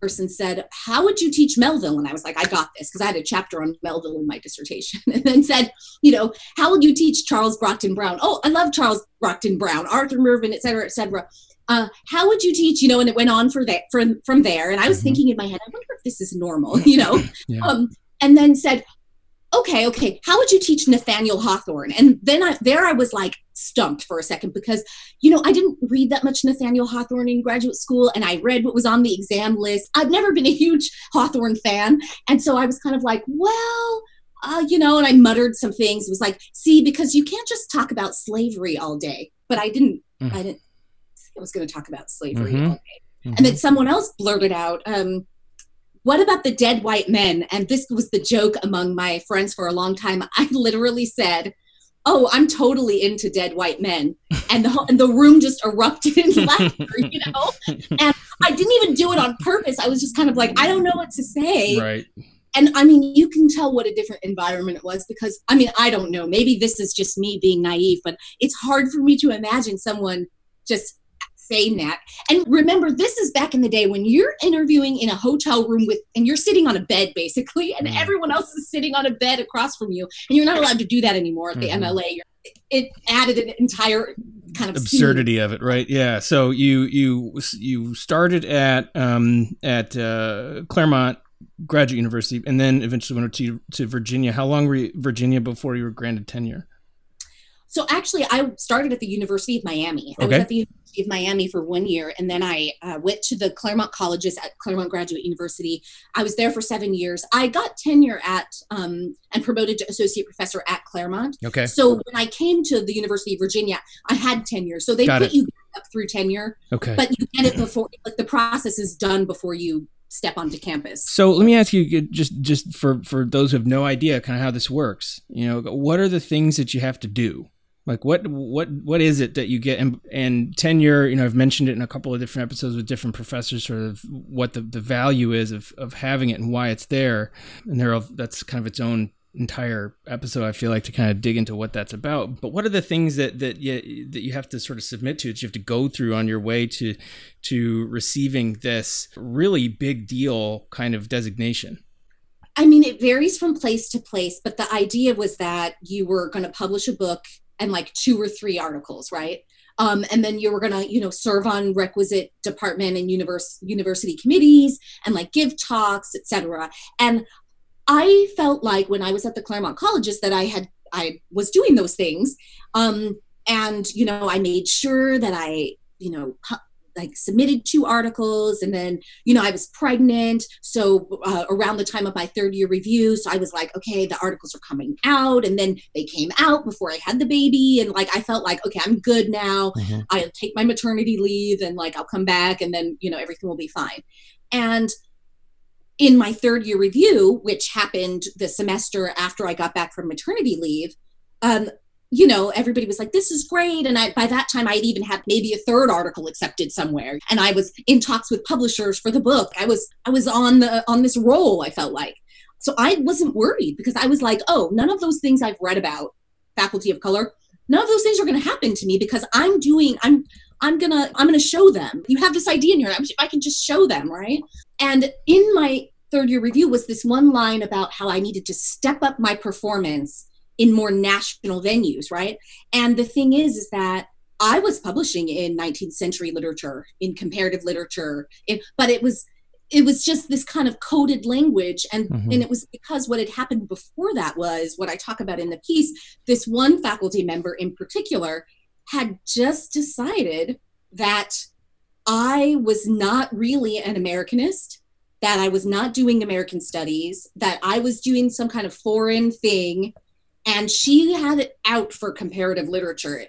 person said, How would you teach Melville? And I was like, I got this because I had a chapter on Melville in my dissertation. and then said, You know, how would you teach Charles Brockden Brown? Oh, I love Charles Brockden Brown, Arthur Mervyn, et cetera, et cetera. Uh, how would you teach, you know, and it went on for that from from there. And I was mm-hmm. thinking in my head, I wonder if this is normal, you know. yeah. um, and then said, okay, okay, how would you teach Nathaniel Hawthorne? And then I, there I was like stumped for a second because, you know, I didn't read that much Nathaniel Hawthorne in graduate school and I read what was on the exam list. I've never been a huge Hawthorne fan. And so I was kind of like, well, uh, you know, and I muttered some things. It was like, see, because you can't just talk about slavery all day. But I didn't, mm. I didn't, I was going to talk about slavery mm-hmm. all day. Mm-hmm. And then someone else blurted out, um, what about the dead white men? And this was the joke among my friends for a long time. I literally said, Oh, I'm totally into dead white men. And the, and the room just erupted in laughter, you know? And I didn't even do it on purpose. I was just kind of like, I don't know what to say. Right. and I mean, you can tell what a different environment it was because I mean, I don't know. Maybe this is just me being naive, but it's hard for me to imagine someone just saying that. And remember, this is back in the day when you're interviewing in a hotel room with, and you're sitting on a bed basically, and mm. everyone else is sitting on a bed across from you, and you're not allowed to do that anymore at the mm-hmm. MLA. You're, it added an entire kind of absurdity scene. of it, right? Yeah. So you you you started at um at uh, Claremont Graduate University, and then eventually went to to Virginia. How long were you Virginia before you were granted tenure? So actually, I started at the University of Miami. I okay. was at the University of Miami for one year, and then I uh, went to the Claremont colleges at Claremont Graduate University. I was there for seven years. I got tenure at um, and promoted to associate professor at Claremont. Okay. So when I came to the University of Virginia, I had tenure. So they got put it. you up through tenure. Okay. But you get it before, like the process is done before you step onto campus. So let me ask you just just for for those who have no idea kind of how this works. You know, what are the things that you have to do? Like what what what is it that you get and, and tenure? You know, I've mentioned it in a couple of different episodes with different professors, sort of what the, the value is of of having it and why it's there. And there, that's kind of its own entire episode i feel like to kind of dig into what that's about but what are the things that that you that you have to sort of submit to that you have to go through on your way to to receiving this really big deal kind of designation i mean it varies from place to place but the idea was that you were going to publish a book and like two or three articles right um, and then you were gonna you know serve on requisite department and universe, university committees and like give talks etc and I felt like when I was at the Claremont colleges that I had I was doing those things. Um, and you know, I made sure that I, you know, like submitted two articles and then you know i was pregnant so uh, around the time of my third year review so i was like okay the articles are coming out and then they came out before i had the baby and like i felt like okay i'm good now mm-hmm. i'll take my maternity leave and like i'll come back and then you know everything will be fine and in my third year review, which happened the semester after I got back from maternity leave, um, you know, everybody was like, "This is great," and I, by that time, I'd even had maybe a third article accepted somewhere, and I was in talks with publishers for the book. I was I was on the on this roll. I felt like, so I wasn't worried because I was like, "Oh, none of those things I've read about faculty of color, none of those things are going to happen to me because I'm doing I'm I'm gonna I'm gonna show them. You have this idea in your I can just show them, right? And in my third year review was this one line about how I needed to step up my performance in more national venues, right? And the thing is, is that I was publishing in 19th century literature, in comparative literature, it, but it was it was just this kind of coded language and mm-hmm. and it was because what had happened before that was what i talk about in the piece this one faculty member in particular had just decided that I was not really an Americanist, that I was not doing American studies, that I was doing some kind of foreign thing. And she had it out for comparative literature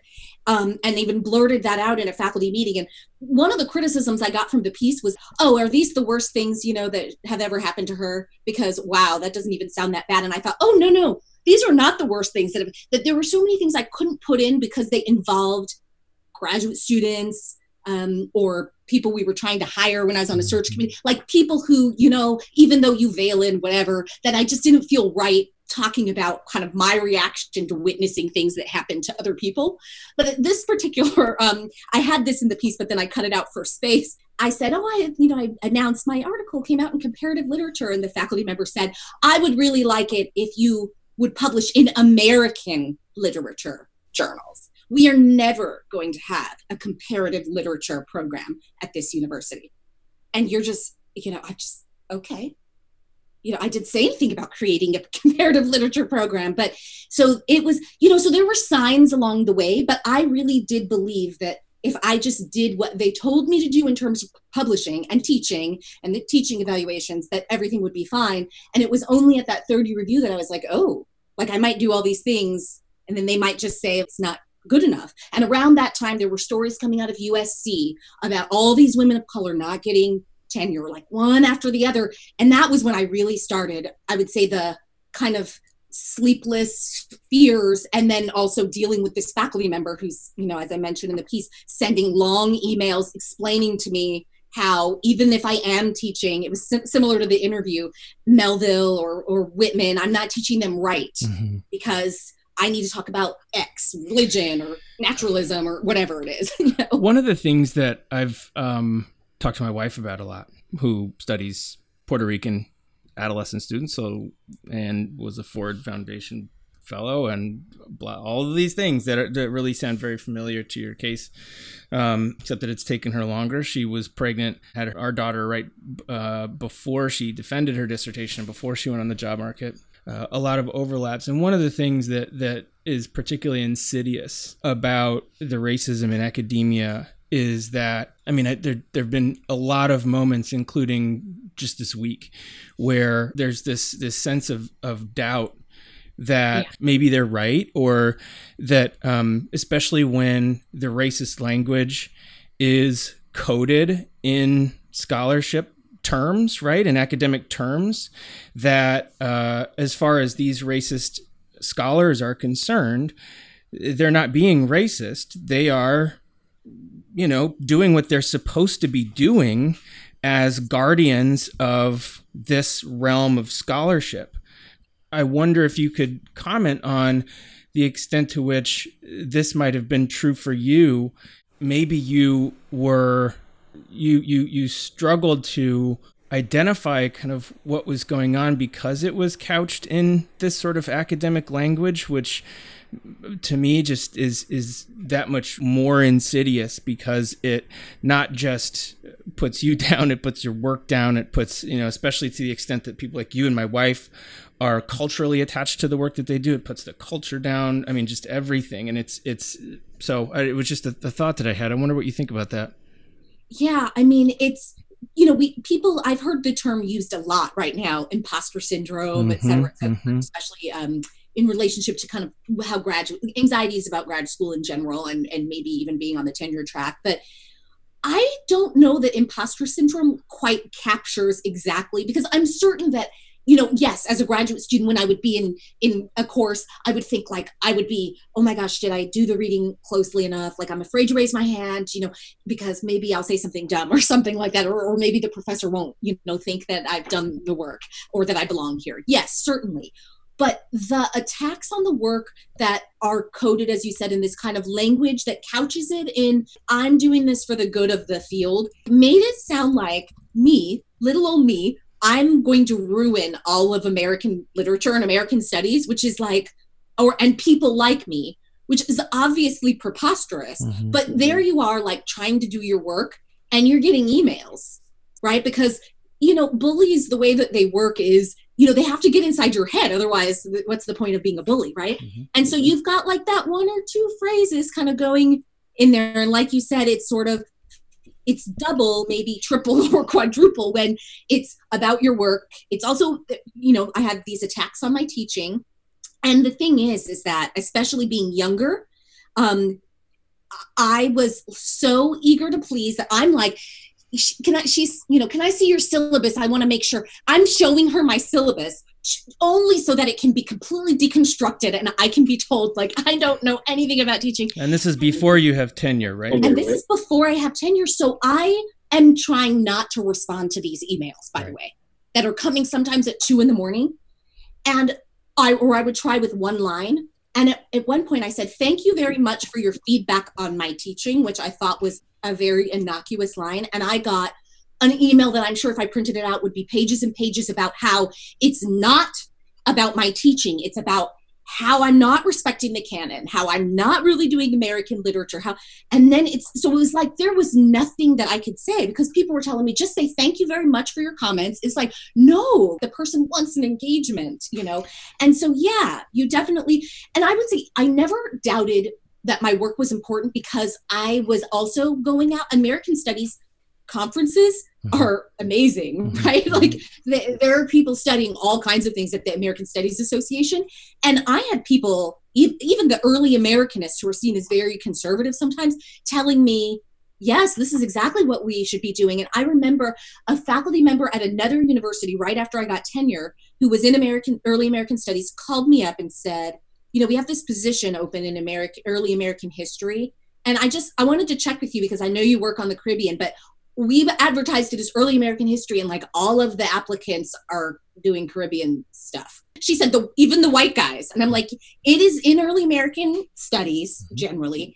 um, and even blurted that out in a faculty meeting. And one of the criticisms I got from the piece was, oh, are these the worst things, you know, that have ever happened to her? Because, wow, that doesn't even sound that bad. And I thought, oh, no, no, these are not the worst things that have, that there were so many things I couldn't put in because they involved graduate students um, or people we were trying to hire when I was on a search mm-hmm. committee, like people who, you know, even though you veil in whatever, that I just didn't feel right talking about kind of my reaction to witnessing things that happened to other people. But this particular, um, I had this in the piece, but then I cut it out for space. I said, "Oh, I, you know, I announced my article came out in comparative literature," and the faculty member said, "I would really like it if you would publish in American literature journals." we are never going to have a comparative literature program at this university. And you're just, you know, I just, okay. You know, I didn't say anything about creating a comparative literature program, but so it was, you know, so there were signs along the way, but I really did believe that if I just did what they told me to do in terms of publishing and teaching and the teaching evaluations, that everything would be fine. And it was only at that third year review that I was like, oh, like I might do all these things. And then they might just say it's not good enough. And around that time, there were stories coming out of USC about all these women of color not getting tenure, like one after the other. And that was when I really started, I would say, the kind of sleepless fears and then also dealing with this faculty member who's you know as i mentioned in the piece sending long emails explaining to me how even if I am teaching, it was sim- similar to the interview, Melville or, or Whitman, I'm not teaching them right mm-hmm. because I need to talk about X, religion or naturalism or whatever it is. you know? One of the things that I've um, talked to my wife about a lot, who studies Puerto Rican adolescent students, so and was a Ford Foundation fellow and blah, all of these things that, are, that really sound very familiar to your case um, except that it's taken her longer. She was pregnant had our daughter right uh, before she defended her dissertation before she went on the job market. Uh, a lot of overlaps and one of the things that that is particularly insidious about the racism in academia is that I mean there there've been a lot of moments including just this week where there's this this sense of of doubt that yeah. maybe they're right or that um, especially when the racist language is coded in scholarship terms right in academic terms that uh, as far as these racist scholars are concerned they're not being racist they are you know doing what they're supposed to be doing as guardians of this realm of scholarship I wonder if you could comment on the extent to which this might have been true for you. Maybe you were you you you struggled to identify kind of what was going on because it was couched in this sort of academic language which to me just is is that much more insidious because it not just puts you down it puts your work down it puts you know especially to the extent that people like you and my wife are culturally attached to the work that they do it puts the culture down. I mean just everything. And it's it's so it was just a, a thought that i had. I wonder what you think about that. Yeah i mean it's you know, we people I've heard the term used a lot right now, imposter syndrome, mm-hmm, et cetera, et cetera mm-hmm. especially um, in relationship to kind of how graduate anxieties about grad school in general and, and maybe even being on the tenure track. But I don't know that imposter syndrome quite captures exactly because I'm certain that you know yes as a graduate student when i would be in in a course i would think like i would be oh my gosh did i do the reading closely enough like i'm afraid to raise my hand you know because maybe i'll say something dumb or something like that or, or maybe the professor won't you know think that i've done the work or that i belong here yes certainly but the attacks on the work that are coded as you said in this kind of language that couches it in i'm doing this for the good of the field made it sound like me little old me i'm going to ruin all of american literature and american studies which is like or and people like me which is obviously preposterous mm-hmm. but there you are like trying to do your work and you're getting emails right because you know bullies the way that they work is you know they have to get inside your head otherwise what's the point of being a bully right? Mm-hmm. and so you've got like that one or two phrases kind of going in there and like you said it's sort of it's double maybe triple or quadruple when it's about your work. It's also you know i had these attacks on my teaching. And the thing is is that especially being younger um i was so eager to please that i'm like can I, she's, you know, can I see your syllabus? I want to make sure I'm showing her my syllabus only so that it can be completely deconstructed and I can be told, like, I don't know anything about teaching. And this is before you have tenure, right? And this is before I have tenure. So I am trying not to respond to these emails, by right. the way, that are coming sometimes at two in the morning. And I, or I would try with one line. And at, at one point I said, thank you very much for your feedback on my teaching, which I thought was a very innocuous line. And I got an email that I'm sure if I printed it out would be pages and pages about how it's not about my teaching, it's about how I'm not respecting the canon, how I'm not really doing American literature, how and then it's so it was like there was nothing that I could say because people were telling me just say thank you very much for your comments. It's like no, the person wants an engagement, you know. And so yeah, you definitely and I would say I never doubted that my work was important because I was also going out. American Studies conferences mm-hmm. are amazing, mm-hmm. right? Like th- there are people studying all kinds of things at the American Studies Association. And I had people, e- even the early Americanists who are seen as very conservative sometimes, telling me, yes, this is exactly what we should be doing. And I remember a faculty member at another university right after I got tenure who was in American early American studies called me up and said, you know, we have this position open in American early American history. And I just I wanted to check with you because I know you work on the Caribbean, but we've advertised it as early American history, and like all of the applicants are doing Caribbean stuff. She said the even the white guys, and I'm like, it is in early American studies mm-hmm. generally.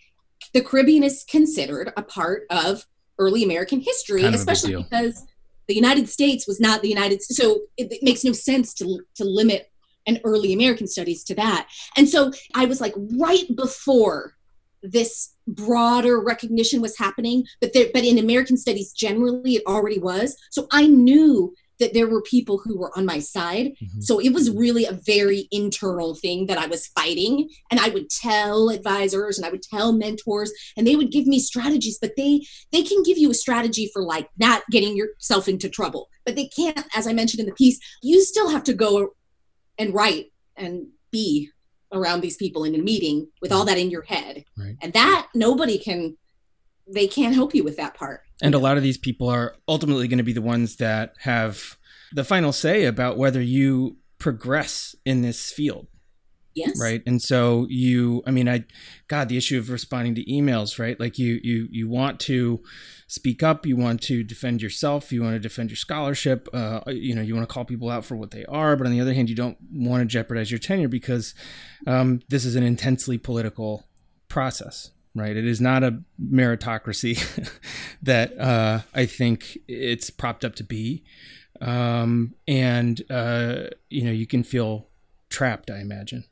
The Caribbean is considered a part of early American history, kind especially because the United States was not the United States. So it, it makes no sense to to limit an early American studies to that. And so I was like, right before this broader recognition was happening, but there, but in American studies generally it already was. So I knew that there were people who were on my side. Mm-hmm. So it was really a very internal thing that I was fighting. And I would tell advisors and I would tell mentors and they would give me strategies, but they they can give you a strategy for like not getting yourself into trouble. But they can't, as I mentioned in the piece, you still have to go and write and be around these people in a meeting with all that in your head. Right. And that nobody can they can't help you with that part. And a lot of these people are ultimately going to be the ones that have the final say about whether you progress in this field. Yes. Right. And so you, I mean, I, God, the issue of responding to emails, right? Like you, you, you want to speak up, you want to defend yourself, you want to defend your scholarship, uh, you know, you want to call people out for what they are. But on the other hand, you don't want to jeopardize your tenure because um, this is an intensely political process, right? It is not a meritocracy that uh, I think it's propped up to be. Um, and, uh, you know, you can feel trapped, I imagine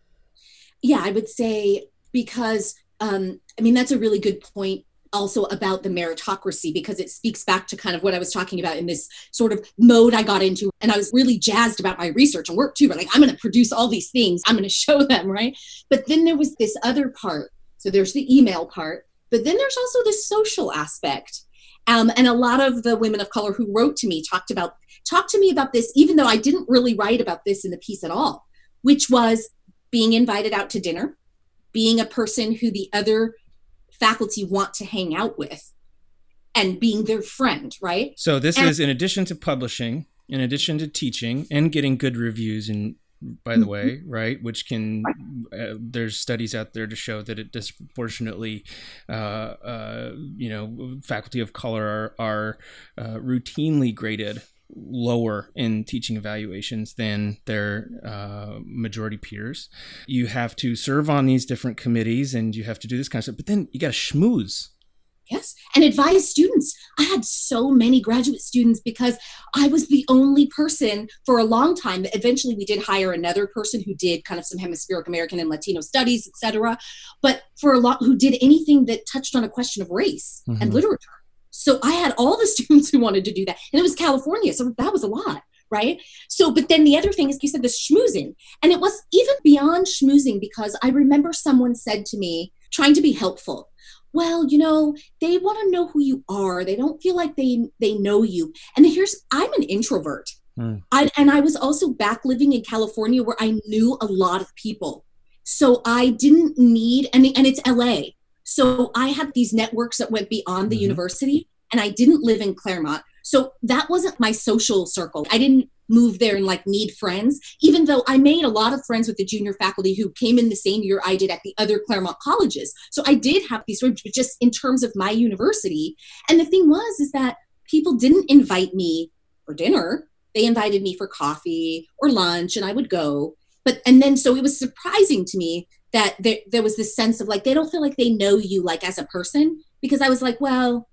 yeah, I would say because um, I mean that's a really good point also about the meritocracy because it speaks back to kind of what I was talking about in this sort of mode I got into. And I was really jazzed about my research and work too, but like, I'm going to produce all these things, I'm going to show them, right? But then there was this other part. So there's the email part, but then there's also the social aspect. Um, and a lot of the women of color who wrote to me talked about talked to me about this, even though I didn't really write about this in the piece at all, which was being invited out to dinner, being a person who the other faculty want to hang out with, and being their friend, right? So this and- is in addition to publishing, in addition to teaching and getting good reviews and by the mm-hmm. way, right? Which can uh, there's studies out there to show that it disproportionately, uh, uh, you know, faculty of color are, are uh, routinely graded lower in teaching evaluations than their uh, majority peers. You have to serve on these different committees and you have to do this kind of stuff, but then you got to schmooze. Yes, and advise students. I had so many graduate students because I was the only person for a long time. Eventually, we did hire another person who did kind of some hemispheric American and Latino studies, etc. But for a lot, who did anything that touched on a question of race mm-hmm. and literature so I had all the students who wanted to do that. And it was California. So that was a lot. Right. So, but then the other thing is you said the schmoozing. And it was even beyond schmoozing because I remember someone said to me, trying to be helpful, well, you know, they want to know who you are. They don't feel like they they know you. And here's I'm an introvert. Mm. I, and I was also back living in California where I knew a lot of people. So I didn't need and and it's LA. So I had these networks that went beyond the mm-hmm. university and I didn't live in Claremont. So that wasn't my social circle. I didn't move there and like need friends, even though I made a lot of friends with the junior faculty who came in the same year I did at the other Claremont colleges. So I did have these friends, just in terms of my university. And the thing was, is that people didn't invite me for dinner. They invited me for coffee or lunch, and I would go. But, and then so it was surprising to me that there, there was this sense of like, they don't feel like they know you like as a person. Because I was like, well,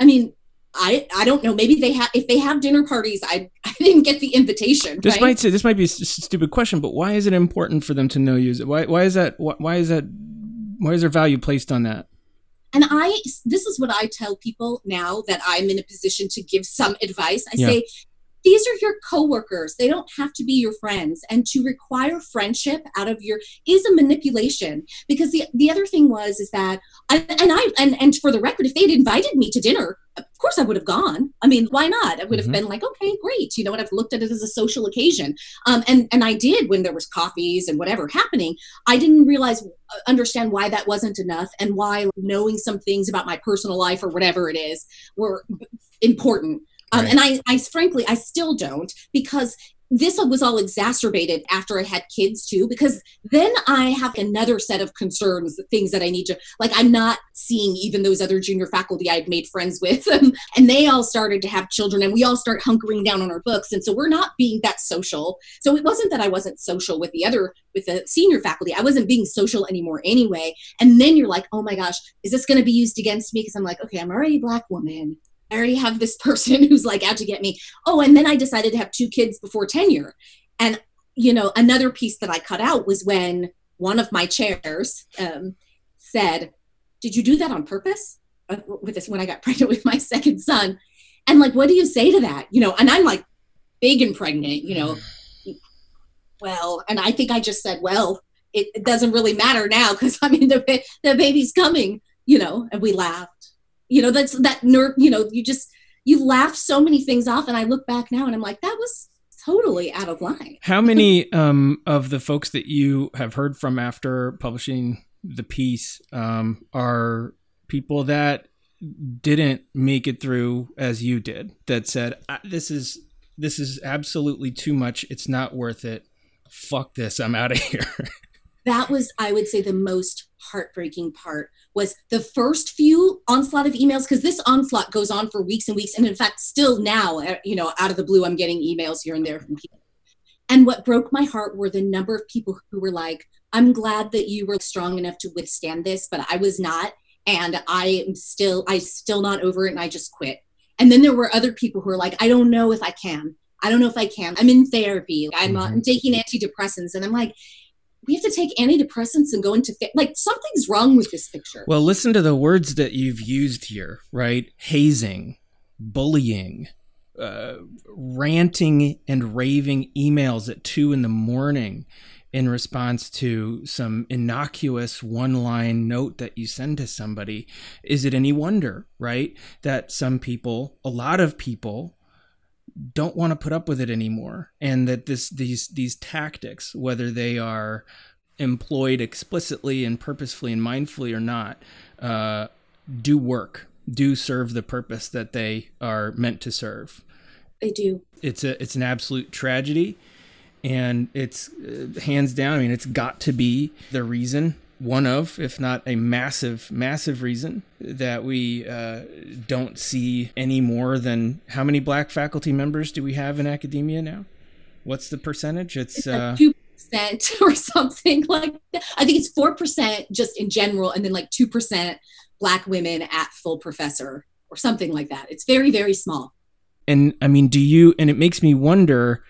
I mean, I I don't know. Maybe they have if they have dinner parties. I I didn't get the invitation. This right? might say this might be a stupid question, but why is it important for them to know you? Why why is that why is that why is there value placed on that? And I this is what I tell people now that I'm in a position to give some advice. I yeah. say these are your coworkers. They don't have to be your friends. And to require friendship out of your is a manipulation. Because the the other thing was is that and i and and for the record if they'd invited me to dinner of course i would have gone. I mean why not? I would have mm-hmm. been like okay great. You know what i've looked at it as a social occasion. Um, and and i did when there was coffees and whatever happening. I didn't realize uh, understand why that wasn't enough and why knowing some things about my personal life or whatever it is were important um, right. And I, I frankly, I still don't because this was all exacerbated after I had kids too, because then I have another set of concerns, things that I need to like. I'm not seeing even those other junior faculty I'd made friends with. And they all started to have children, and we all start hunkering down on our books. And so we're not being that social. So it wasn't that I wasn't social with the other, with the senior faculty. I wasn't being social anymore anyway. And then you're like, oh my gosh, is this going to be used against me? Because I'm like, okay, I'm already a black woman. I already have this person who's like out to get me. Oh, and then I decided to have two kids before tenure. And, you know, another piece that I cut out was when one of my chairs um, said, Did you do that on purpose? Uh, with this, when I got pregnant with my second son. And like, what do you say to that? You know, and I'm like big and pregnant, you know. Well, and I think I just said, Well, it, it doesn't really matter now because I mean, the, the baby's coming, you know, and we laughed. You know, that's that nerve, you know, you just, you laugh so many things off. And I look back now and I'm like, that was totally out of line. How many um, of the folks that you have heard from after publishing the piece um, are people that didn't make it through as you did that said this is this is absolutely too much it's not worth it fuck this i'm out of here that was i would say the most heartbreaking part was the first few onslaught of emails because this onslaught goes on for weeks and weeks and in fact still now uh, you know out of the blue i'm getting emails here and there from people. And what broke my heart were the number of people who were like i'm glad that you were strong enough to withstand this but i was not and i am still i still not over it and i just quit. And then there were other people who were like i don't know if i can. I don't know if i can. I'm in therapy. I'm, mm-hmm. I'm taking antidepressants and i'm like we have to take antidepressants and go into th- like something's wrong with this picture. Well, listen to the words that you've used here, right? Hazing, bullying, uh, ranting and raving emails at two in the morning in response to some innocuous one line note that you send to somebody. Is it any wonder, right? That some people, a lot of people, don't want to put up with it anymore and that this these these tactics whether they are employed explicitly and purposefully and mindfully or not uh, do work do serve the purpose that they are meant to serve. They do. It's a it's an absolute tragedy and it's uh, hands down i mean it's got to be the reason one of, if not a massive, massive reason that we uh, don't see any more than how many black faculty members do we have in academia now? What's the percentage? It's uh, two percent or something like that. I think it's four percent just in general, and then like two percent black women at full professor or something like that. It's very, very small. And I mean, do you? And it makes me wonder.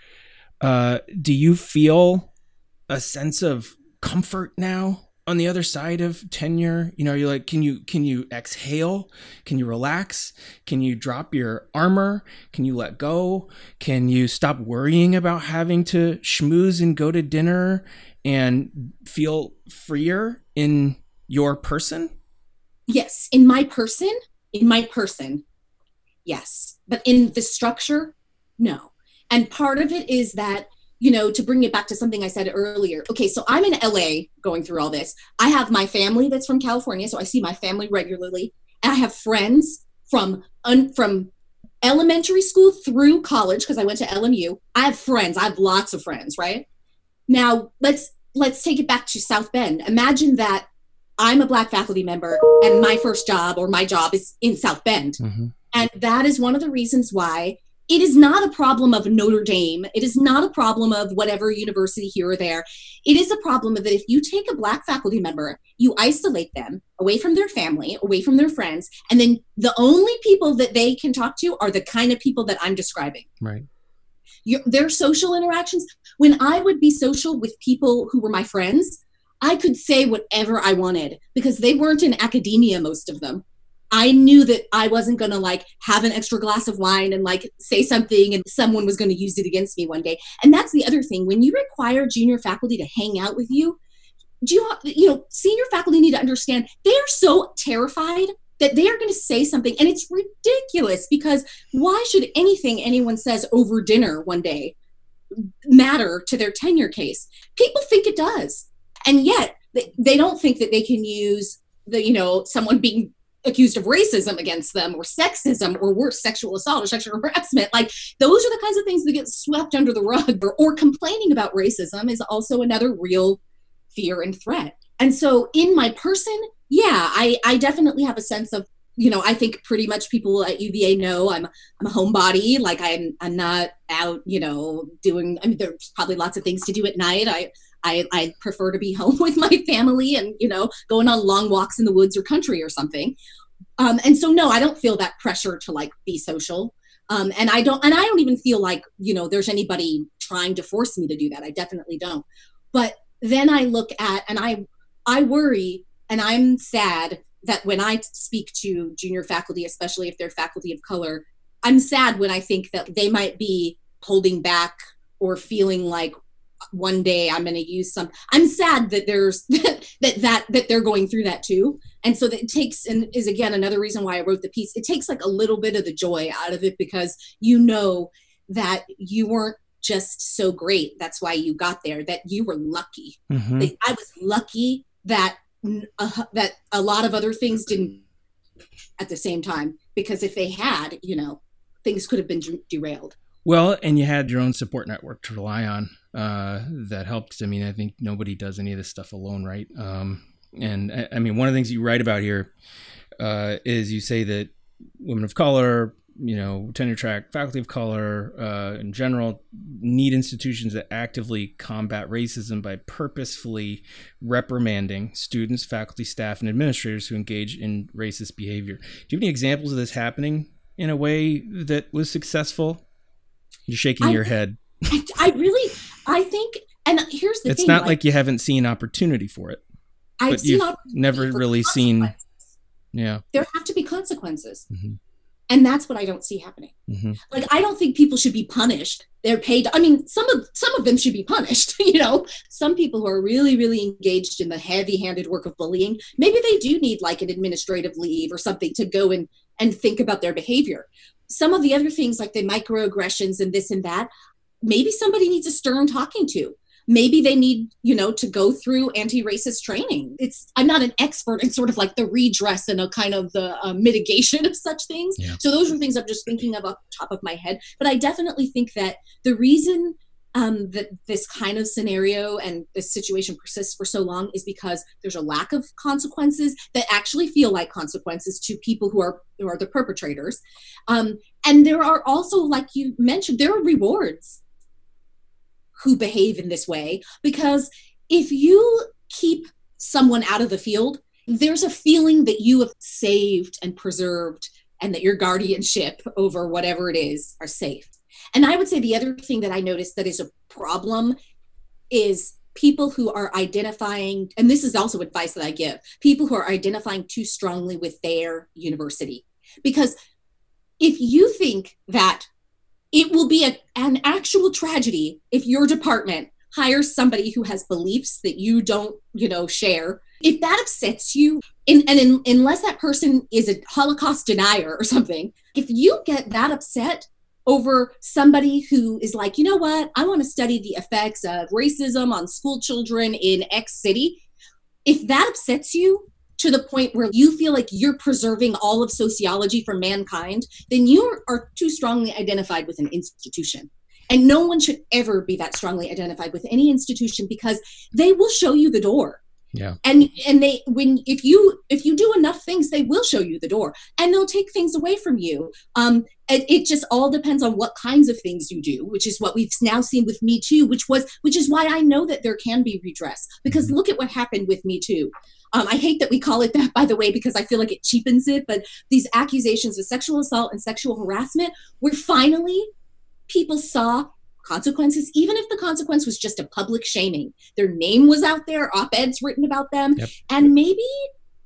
Uh, do you feel a sense of comfort now on the other side of tenure you know you're like can you can you exhale? Can you relax? Can you drop your armor? Can you let go? Can you stop worrying about having to schmooze and go to dinner and feel freer in your person? Yes in my person in my person yes. But in the structure no. And part of it is that you know, to bring it back to something I said earlier. Okay, so I'm in LA going through all this. I have my family that's from California, so I see my family regularly. And I have friends from un, from elementary school through college because I went to LMU. I have friends. I have lots of friends, right? Now, let's let's take it back to South Bend. Imagine that I'm a black faculty member and my first job or my job is in South Bend. Mm-hmm. And that is one of the reasons why it is not a problem of Notre Dame. It is not a problem of whatever university here or there. It is a problem of that if you take a Black faculty member, you isolate them away from their family, away from their friends, and then the only people that they can talk to are the kind of people that I'm describing. Right. Your, their social interactions. When I would be social with people who were my friends, I could say whatever I wanted because they weren't in academia, most of them. I knew that I wasn't going to like have an extra glass of wine and like say something and someone was going to use it against me one day. And that's the other thing. When you require junior faculty to hang out with you, do you, you know, senior faculty need to understand they are so terrified that they are going to say something and it's ridiculous because why should anything anyone says over dinner one day matter to their tenure case? People think it does. And yet they, they don't think that they can use the, you know, someone being accused of racism against them or sexism or worse sexual assault or sexual harassment like those are the kinds of things that get swept under the rug or, or complaining about racism is also another real fear and threat and so in my person yeah, I I definitely have a sense of you know, I think pretty much people at UVA know I'm I'm a homebody. Like I'm I'm not out, you know, doing. I mean, there's probably lots of things to do at night. I I, I prefer to be home with my family and you know going on long walks in the woods or country or something. Um, and so no, I don't feel that pressure to like be social. Um, and I don't and I don't even feel like you know there's anybody trying to force me to do that. I definitely don't. But then I look at and I I worry and I'm sad that when I speak to junior faculty, especially if they're faculty of color, I'm sad when I think that they might be holding back or feeling like one day I'm going to use some. I'm sad that there's that that that they're going through that too, and so that it takes and is again another reason why I wrote the piece. It takes like a little bit of the joy out of it because you know that you weren't just so great. That's why you got there. That you were lucky. Mm-hmm. I was lucky that uh, that a lot of other things didn't at the same time because if they had you know things could have been derailed well and you had your own support network to rely on uh, that helped i mean i think nobody does any of this stuff alone right um, and I, I, mean one of the things you write about here uh, is you say that women of color you know, tenure track faculty of color uh, in general need institutions that actively combat racism by purposefully reprimanding students, faculty, staff, and administrators who engage in racist behavior. Do you have any examples of this happening in a way that was successful? You're shaking I, your head. I, I, really, I think, and here's the it's thing. It's not like, like, you haven't seen opportunity for it. I've but you've never really seen. Yeah. There have to be consequences. Mm-hmm and that's what i don't see happening mm-hmm. like i don't think people should be punished they're paid i mean some of some of them should be punished you know some people who are really really engaged in the heavy handed work of bullying maybe they do need like an administrative leave or something to go and and think about their behavior some of the other things like the microaggressions and this and that maybe somebody needs a stern talking to. Maybe they need you know to go through anti-racist training. It's i'm not an expert in sort of like the redress and a kind of the uh, mitigation of such things. Yeah. so those are things i'm just thinking of off the top of my head. But i definitely think that the reason um, that this kind of scenario and this situation persists for so long is because there's a lack of consequences that actually feel like consequences to people who are who are the perpetrators. Um, and there are also like you mentioned there are rewards who behave in this way because if you keep someone out of the field there's a feeling that you have saved and preserved and that your guardianship over whatever it is are safe and i would say the other thing that i noticed that is a problem is people who are identifying and this is also advice that i give people who are identifying too strongly with their university. Because if you think that it will be a, an actual tragedy if your department hires somebody who has beliefs that you don't you know share if that upsets you in, and in, unless that person is a holocaust denier or something if you get that upset over somebody who is like you know what i want to study the effects of racism on school children in x city if that upsets you to the point where you feel like you're preserving all of sociology for mankind, then you are too strongly identified with an institution. And no one should ever be that strongly identified with any institution because they will show you the door. Yeah. And and they when if you if you do enough things, they will show you the door and they'll take things away from you. Um it, it just all depends on what kinds of things you do, which is what we've now seen with Me Too, which was which is why I know that there can be redress. Because mm-hmm. look at what happened with Me Too. Um, I hate that we call it that, by the way, because I feel like it cheapens it. But these accusations of sexual assault and sexual harassment, were finally people saw consequences, even if the consequence was just a public shaming. Their name was out there, op eds written about them, yep. and maybe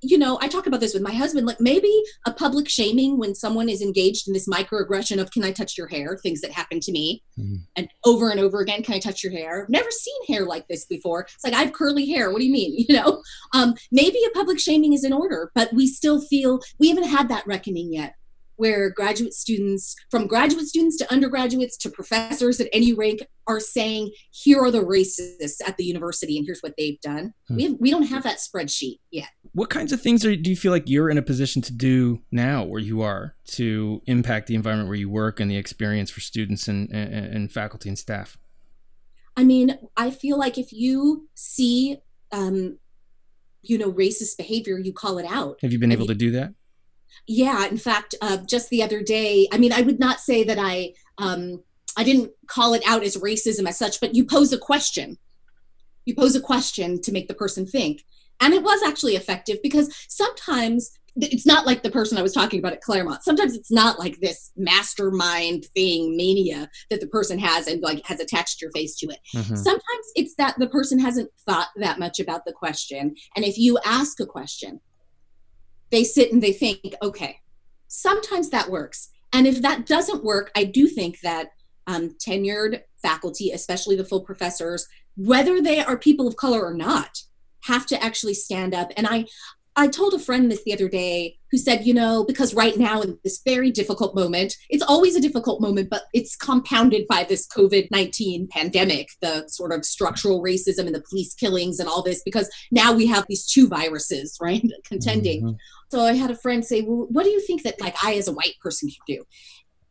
you know, I talk about this with my husband, like maybe a public shaming when someone is engaged in this microaggression of, can I touch your hair? Things that happen to me. Mm-hmm. And over and over again, can I touch your hair? Never seen hair like this before. It's like, I have curly hair. What do you mean? You know, um, maybe a public shaming is in order, but we still feel we haven't had that reckoning yet where graduate students, from graduate students to undergraduates to professors at any rank, are saying, "Here are the racists at the university, and here's what they've done." Hmm. We have, we don't have that spreadsheet yet. What kinds of things are, do you feel like you're in a position to do now, where you are, to impact the environment where you work and the experience for students and, and, and faculty and staff? I mean, I feel like if you see um, you know racist behavior you call it out have you been able to do that yeah in fact uh, just the other day i mean i would not say that i um, i didn't call it out as racism as such but you pose a question you pose a question to make the person think and it was actually effective because sometimes it's not like the person I was talking about at Claremont. Sometimes it's not like this mastermind thing mania that the person has and like has attached your face to it. Mm-hmm. Sometimes it's that the person hasn't thought that much about the question. And if you ask a question, they sit and they think, okay, sometimes that works. And if that doesn't work, I do think that um, tenured faculty, especially the full professors, whether they are people of color or not, have to actually stand up. And I, I told a friend this the other day who said, you know, because right now in this very difficult moment, it's always a difficult moment, but it's compounded by this COVID 19 pandemic, the sort of structural racism and the police killings and all this, because now we have these two viruses, right, contending. Mm-hmm. So I had a friend say, well, what do you think that like I as a white person can do?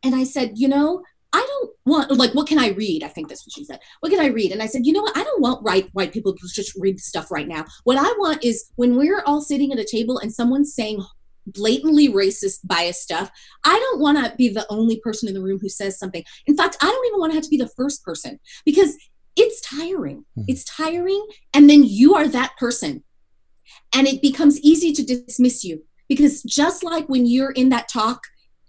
And I said, you know, I don't want like what can I read? I think that's what she said. What can I read? And I said, you know what? I don't want white white people to just read stuff right now. What I want is when we're all sitting at a table and someone's saying blatantly racist bias stuff, I don't want to be the only person in the room who says something. In fact, I don't even want to have to be the first person because it's tiring. Mm-hmm. It's tiring and then you are that person. And it becomes easy to dismiss you because just like when you're in that talk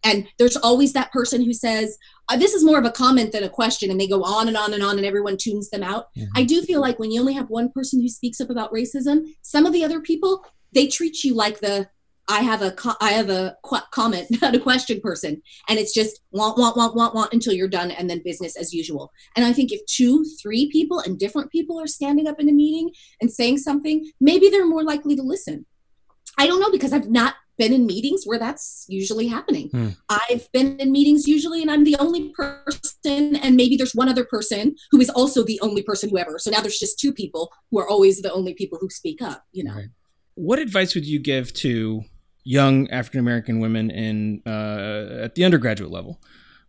and there's always that person who says uh, this is more of a comment than a question and they go on and on and on and everyone tunes them out. Mm-hmm. i do feel like when you only have one person who speaks up about racism some of the other people they treat you like the i have a co- i have a qu- comment not a question person. And it's just want want want want want until you're done and then business as usual. And i think if two three people and different people are standing up in a meeting and saying something maybe they're more likely to listen. I don't know because I've not been in meetings where that's usually happening. Hmm. I've been in meetings usually, and I'm the only person, and maybe there's one other person who is also the only person who ever. So now there's just two people who are always the only people who speak up. You know. Right. What advice would you give to young African American women in uh, at the undergraduate level?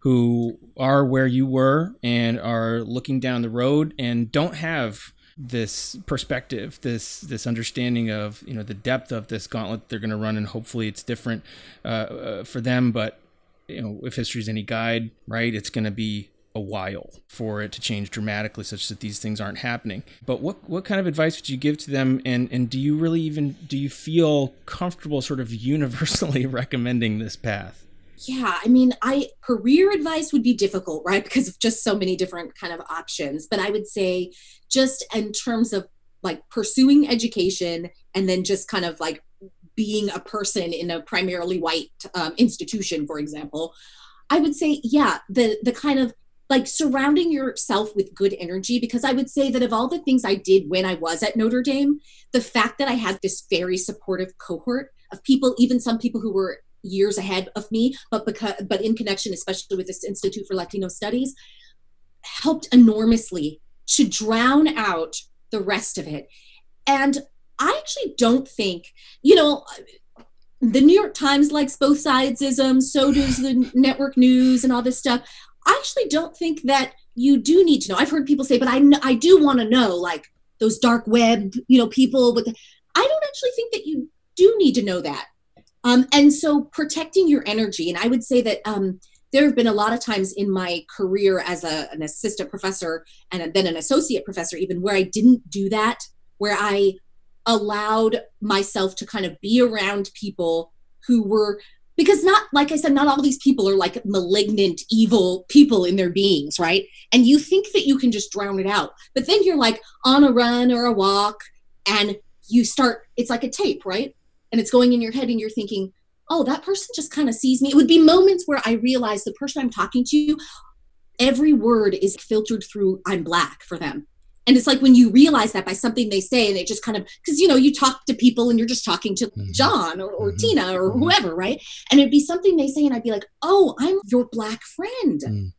Who are where you were and are looking down the road and don't have this perspective, this this understanding of you know the depth of this gauntlet they're going to run, and hopefully it's different uh, uh, for them. But you know, if history is any guide, right, it's going to be a while for it to change dramatically, such that these things aren't happening. But what what kind of advice would you give to them, and and do you really even do you feel comfortable, sort of universally recommending this path? Yeah i mean i career advice would be difficult right because of just so many different kind of options. But i would say just in terms of like pursuing education and then just kind of like being a person in a primarily white um, institution for example i would say yeah the the kind of like surrounding yourself with good energy. Because i would say that of all the things i did when i was at notre dame the fact that i had this very supportive cohort of people even some people who were years ahead of me, but because but in connection, especially with this Institute for Latino Studies, helped enormously to drown out the rest of it. And I actually don't think, you know, the New York Times likes both sides sidesism, so does the network news and all this stuff. I actually don't think that you do need to know. I've heard people say, but I I do want to know like those dark web, you know, people with I don't actually think that you do need to know that. Um, and so protecting your energy, and I would say that um, there have been a lot of times in my career as a, an assistant professor and then an associate professor, even where I didn't do that, where I allowed myself to kind of be around people who were because not like i said not all these people are like malignant evil people in their beings right? And you think that you can just drown it out but then you're like on a run or a walk and you start it's like a tape right and it's going in your head and you're thinking oh that person just kind of sees me it would be moments where i realize the person i'm talking to every word is filtered through i'm black for them and it's like when you realize that by something they say and it just kind of because you know you talk to people and you're just talking to mm-hmm. john or, or mm-hmm. tina or mm-hmm. whoever right and it'd be something they say and i'd be like oh i'm your black friend mm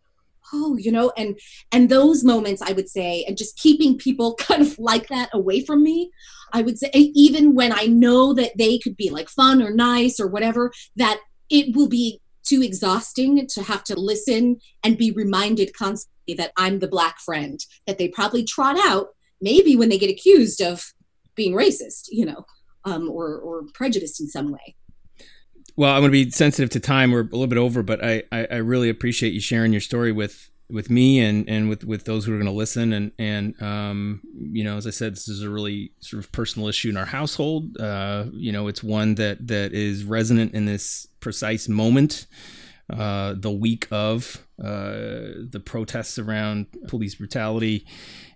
oh you know and and those moments i would say and just keeping people kind of like that away from me i would say even when i know that they could be like fun or nice or whatever that it will be too exhausting to have to listen and be reminded constantly that i'm the black friend that they probably trot out maybe when they get accused of being racist you know um, or, or prejudiced in some way. Well, I'm going to be sensitive to time. We're a little bit over, but I, I, I really appreciate you sharing your story with with me and and with with those who are going to listen and and um you know as i said this is a really sort of personal issue in our household uh you know it's one that that is resonant in this precise moment uh the week of uh the protests around police brutality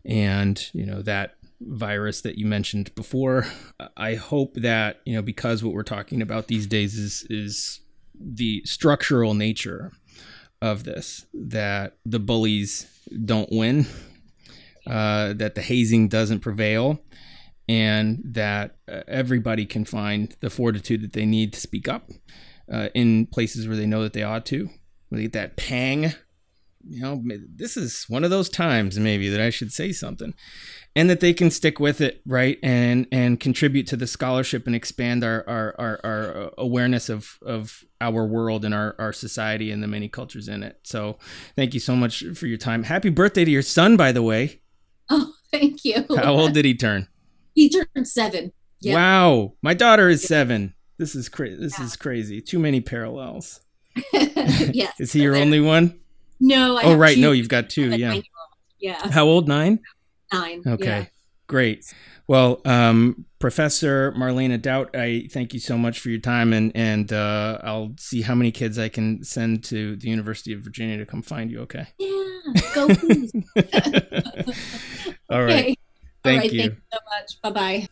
and you know that virus that you mentioned before i hope that you know because what we're talking about these days is is the structural nature of this that the bullies don't win, uh, that the hazing doesn't prevail, and that uh, everybody can find the fortitude that they need to speak up uh, in places where they know that they ought to. When they get that pang, you know, this is one of those times maybe that I should say something and that they can stick with it right and and contribute to the scholarship and expand our our, our, our uh, awareness of of our world and our, our society and the many cultures in it. So thank you so much for your time. Happy birthday to your son by the way. Oh thank you. How old did he turn? He turned seven. Wow. My daughter is seven. This is crazy this yeah. is crazy. Too many parallels. Yes is he your only one no I oh right two. no you've got two yeah yeah how old nine nine. Okay, yeah. great. Well, um, Professor Marlene Daut, I thank you so much for your time, and and uh, I'll see how many kids I can send to the University of Virginia to come find you. Okay. Yeah, go please. All right. Okay. Thank All right, you. Thank you so much. Bye bye.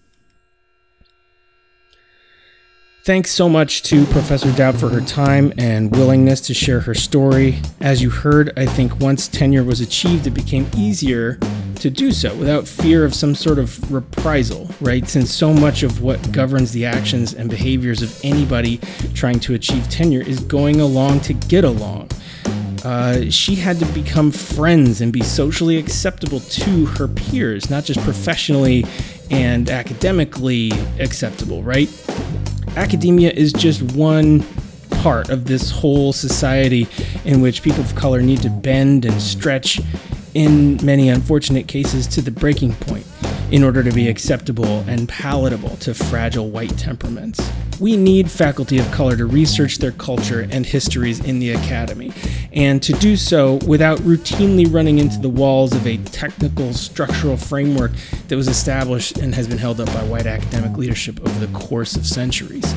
Thanks so much to Professor Daut for her time and willingness to share her story. As you heard, I think once tenure was achieved, it became easier to do so without fear of some sort of reprisal, right? Since so much of what governs the actions and behaviors of anybody trying to achieve tenure is going along to get along. Uh, she had to become friends and be socially acceptable to her peers, not just professionally and academically acceptable, right? academia is just one part of this whole society in which people of color need to bend and stretch, in many unfortunate cases, to the breaking point in order to be acceptable and palatable to fragile white temperaments. We need faculty of color to research their culture and histories in the academy, and to do so without routinely running into the walls of a technical structural framework that was established and has been held up by white academic leadership over the course of centuries.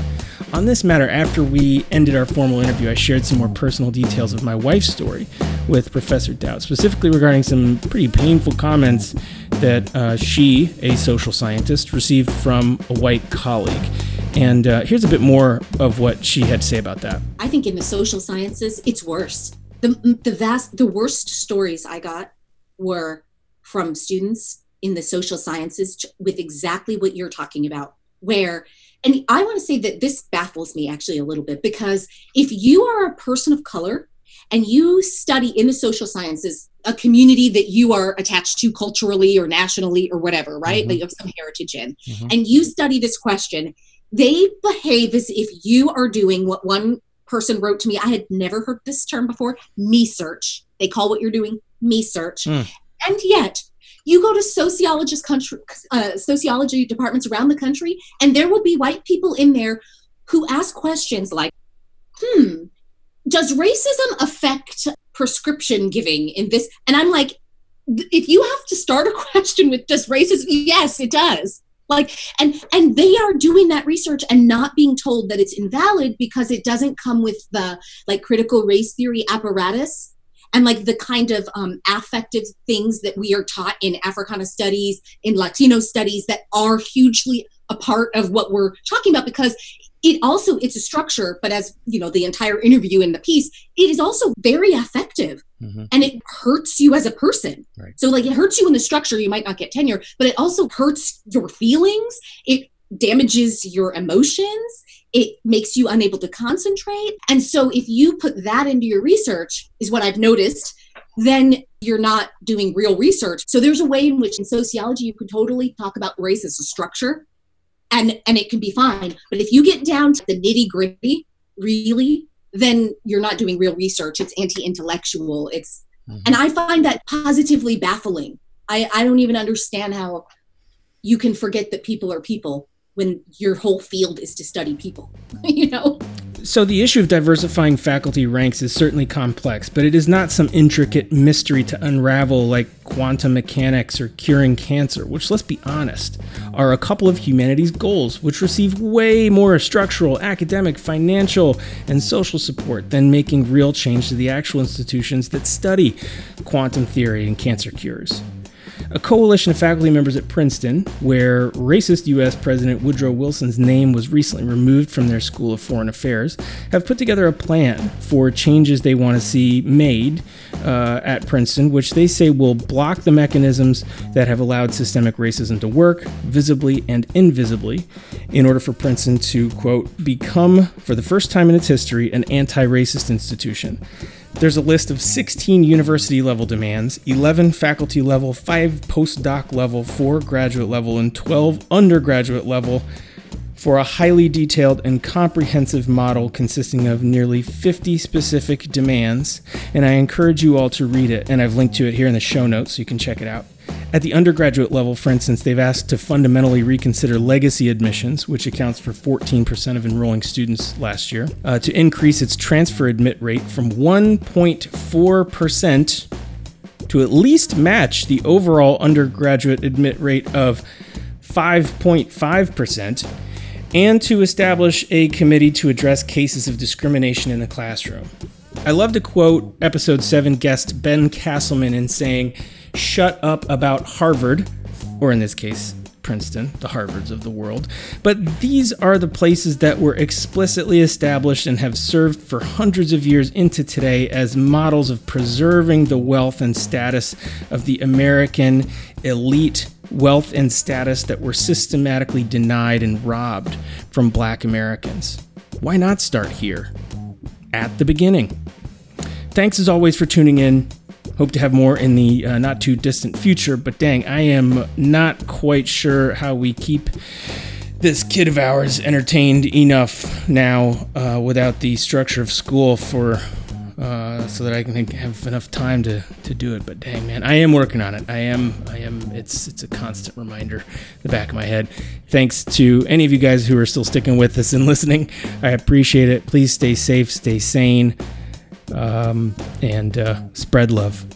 On this matter, after we ended our formal interview, I shared some more personal details of my wife's story with Professor Daut, specifically regarding some pretty painful comments that uh, she, a social scientist, received from a white colleague. And uh, here's a bit more of what she had to say about that. I think in the social sciences, it's worse. The, the vast, the worst stories I got were from students in the social sciences with exactly what you're talking about, where, and I want to say that this baffles me actually a little bit because if you are a person of color and you study in the social sciences a community that you are attached to culturally or nationally or whatever, right? Mm-hmm. That you have some heritage in, mm-hmm. and you study this question, they behave as if you are doing what one person wrote to me. I had never heard this term before me search. They call what you're doing me search. Mm. And yet, you go to sociologist country, uh, sociology departments around the country, and there will be white people in there who ask questions like, hmm, does racism affect prescription giving in this? And I'm like, if you have to start a question with does racism, yes, it does like and and they are doing that research and not being told that it's invalid because it doesn't come with the like critical race theory apparatus and like the kind of um, affective things that we are taught in africana studies in latino studies that are hugely a part of what we're talking about because it also it's a structure but as you know the entire interview in the piece it is also very effective mm-hmm. and it hurts you as a person. Right. so like it hurts you in the structure you might not get tenure but it also hurts your feelings. It damages your emotions. It makes you unable to concentrate. And so if you put that into your research is what i've noticed then you're not doing real research. So there's a way in which in sociology you could totally talk about race as a structure and and it can be fine but if you get down to the nitty gritty really then you're not doing real research it's anti-intellectual it's mm-hmm. and i find that positively baffling i i don't even understand how you can forget that people are people when your whole field is to study people, you know? So, the issue of diversifying faculty ranks is certainly complex, but it is not some intricate mystery to unravel like quantum mechanics or curing cancer, which, let's be honest, are a couple of humanities' goals, which receive way more structural, academic, financial, and social support than making real change to the actual institutions that study quantum theory and cancer cures a coalition of faculty members at Princeton, where racist U.S. President Woodrow Wilson's name was recently removed from their School of Foreign Affairs, have put together a plan for changes they want to see made uh, at Princeton, which they say will block the mechanisms that have allowed systemic racism to work, visibly and invisibly, in order for Princeton to, quote, become, for the first time in its history, an anti racist institution. There's a list of 16 university level demands, 11 faculty level, 5 postdoc level, 4 graduate level, and 12 undergraduate level for a highly detailed and comprehensive model consisting of nearly 50 specific demands. And I encourage you all to read it, and I've linked to it here in the show notes so you can check it out. At the undergraduate level, for instance, they've asked to fundamentally reconsider legacy admissions, which accounts for 14% of enrolling students last year, uh, to increase its transfer admit rate from 1.4% to at least match the overall undergraduate admit rate of 5.5%, and to establish a committee to address cases of discrimination in the classroom. I love to quote episode 7 guest Ben Castleman in saying, shut up about Harvard, or in this case, Princeton, the Harvards of the world. But these are the places that were explicitly established and have served for hundreds of years into today as models of preserving the wealth and status of the American elite wealth and status that were systematically denied and robbed from black Americans. Why not start here? At the beginning. Thanks as always for tuning in. Hope to have more in the uh, not too distant future, but dang, I am not quite sure how we keep this kid of ours entertained enough now uh, without the structure of school for uh, so that I can have enough time to, to do it. But dang man, I am working on it. I am I am it's it's a constant reminder in the back of my head. Thanks to any of you guys who are still sticking with us and listening. I appreciate it. Please stay safe, stay sane um, and uh, spread love.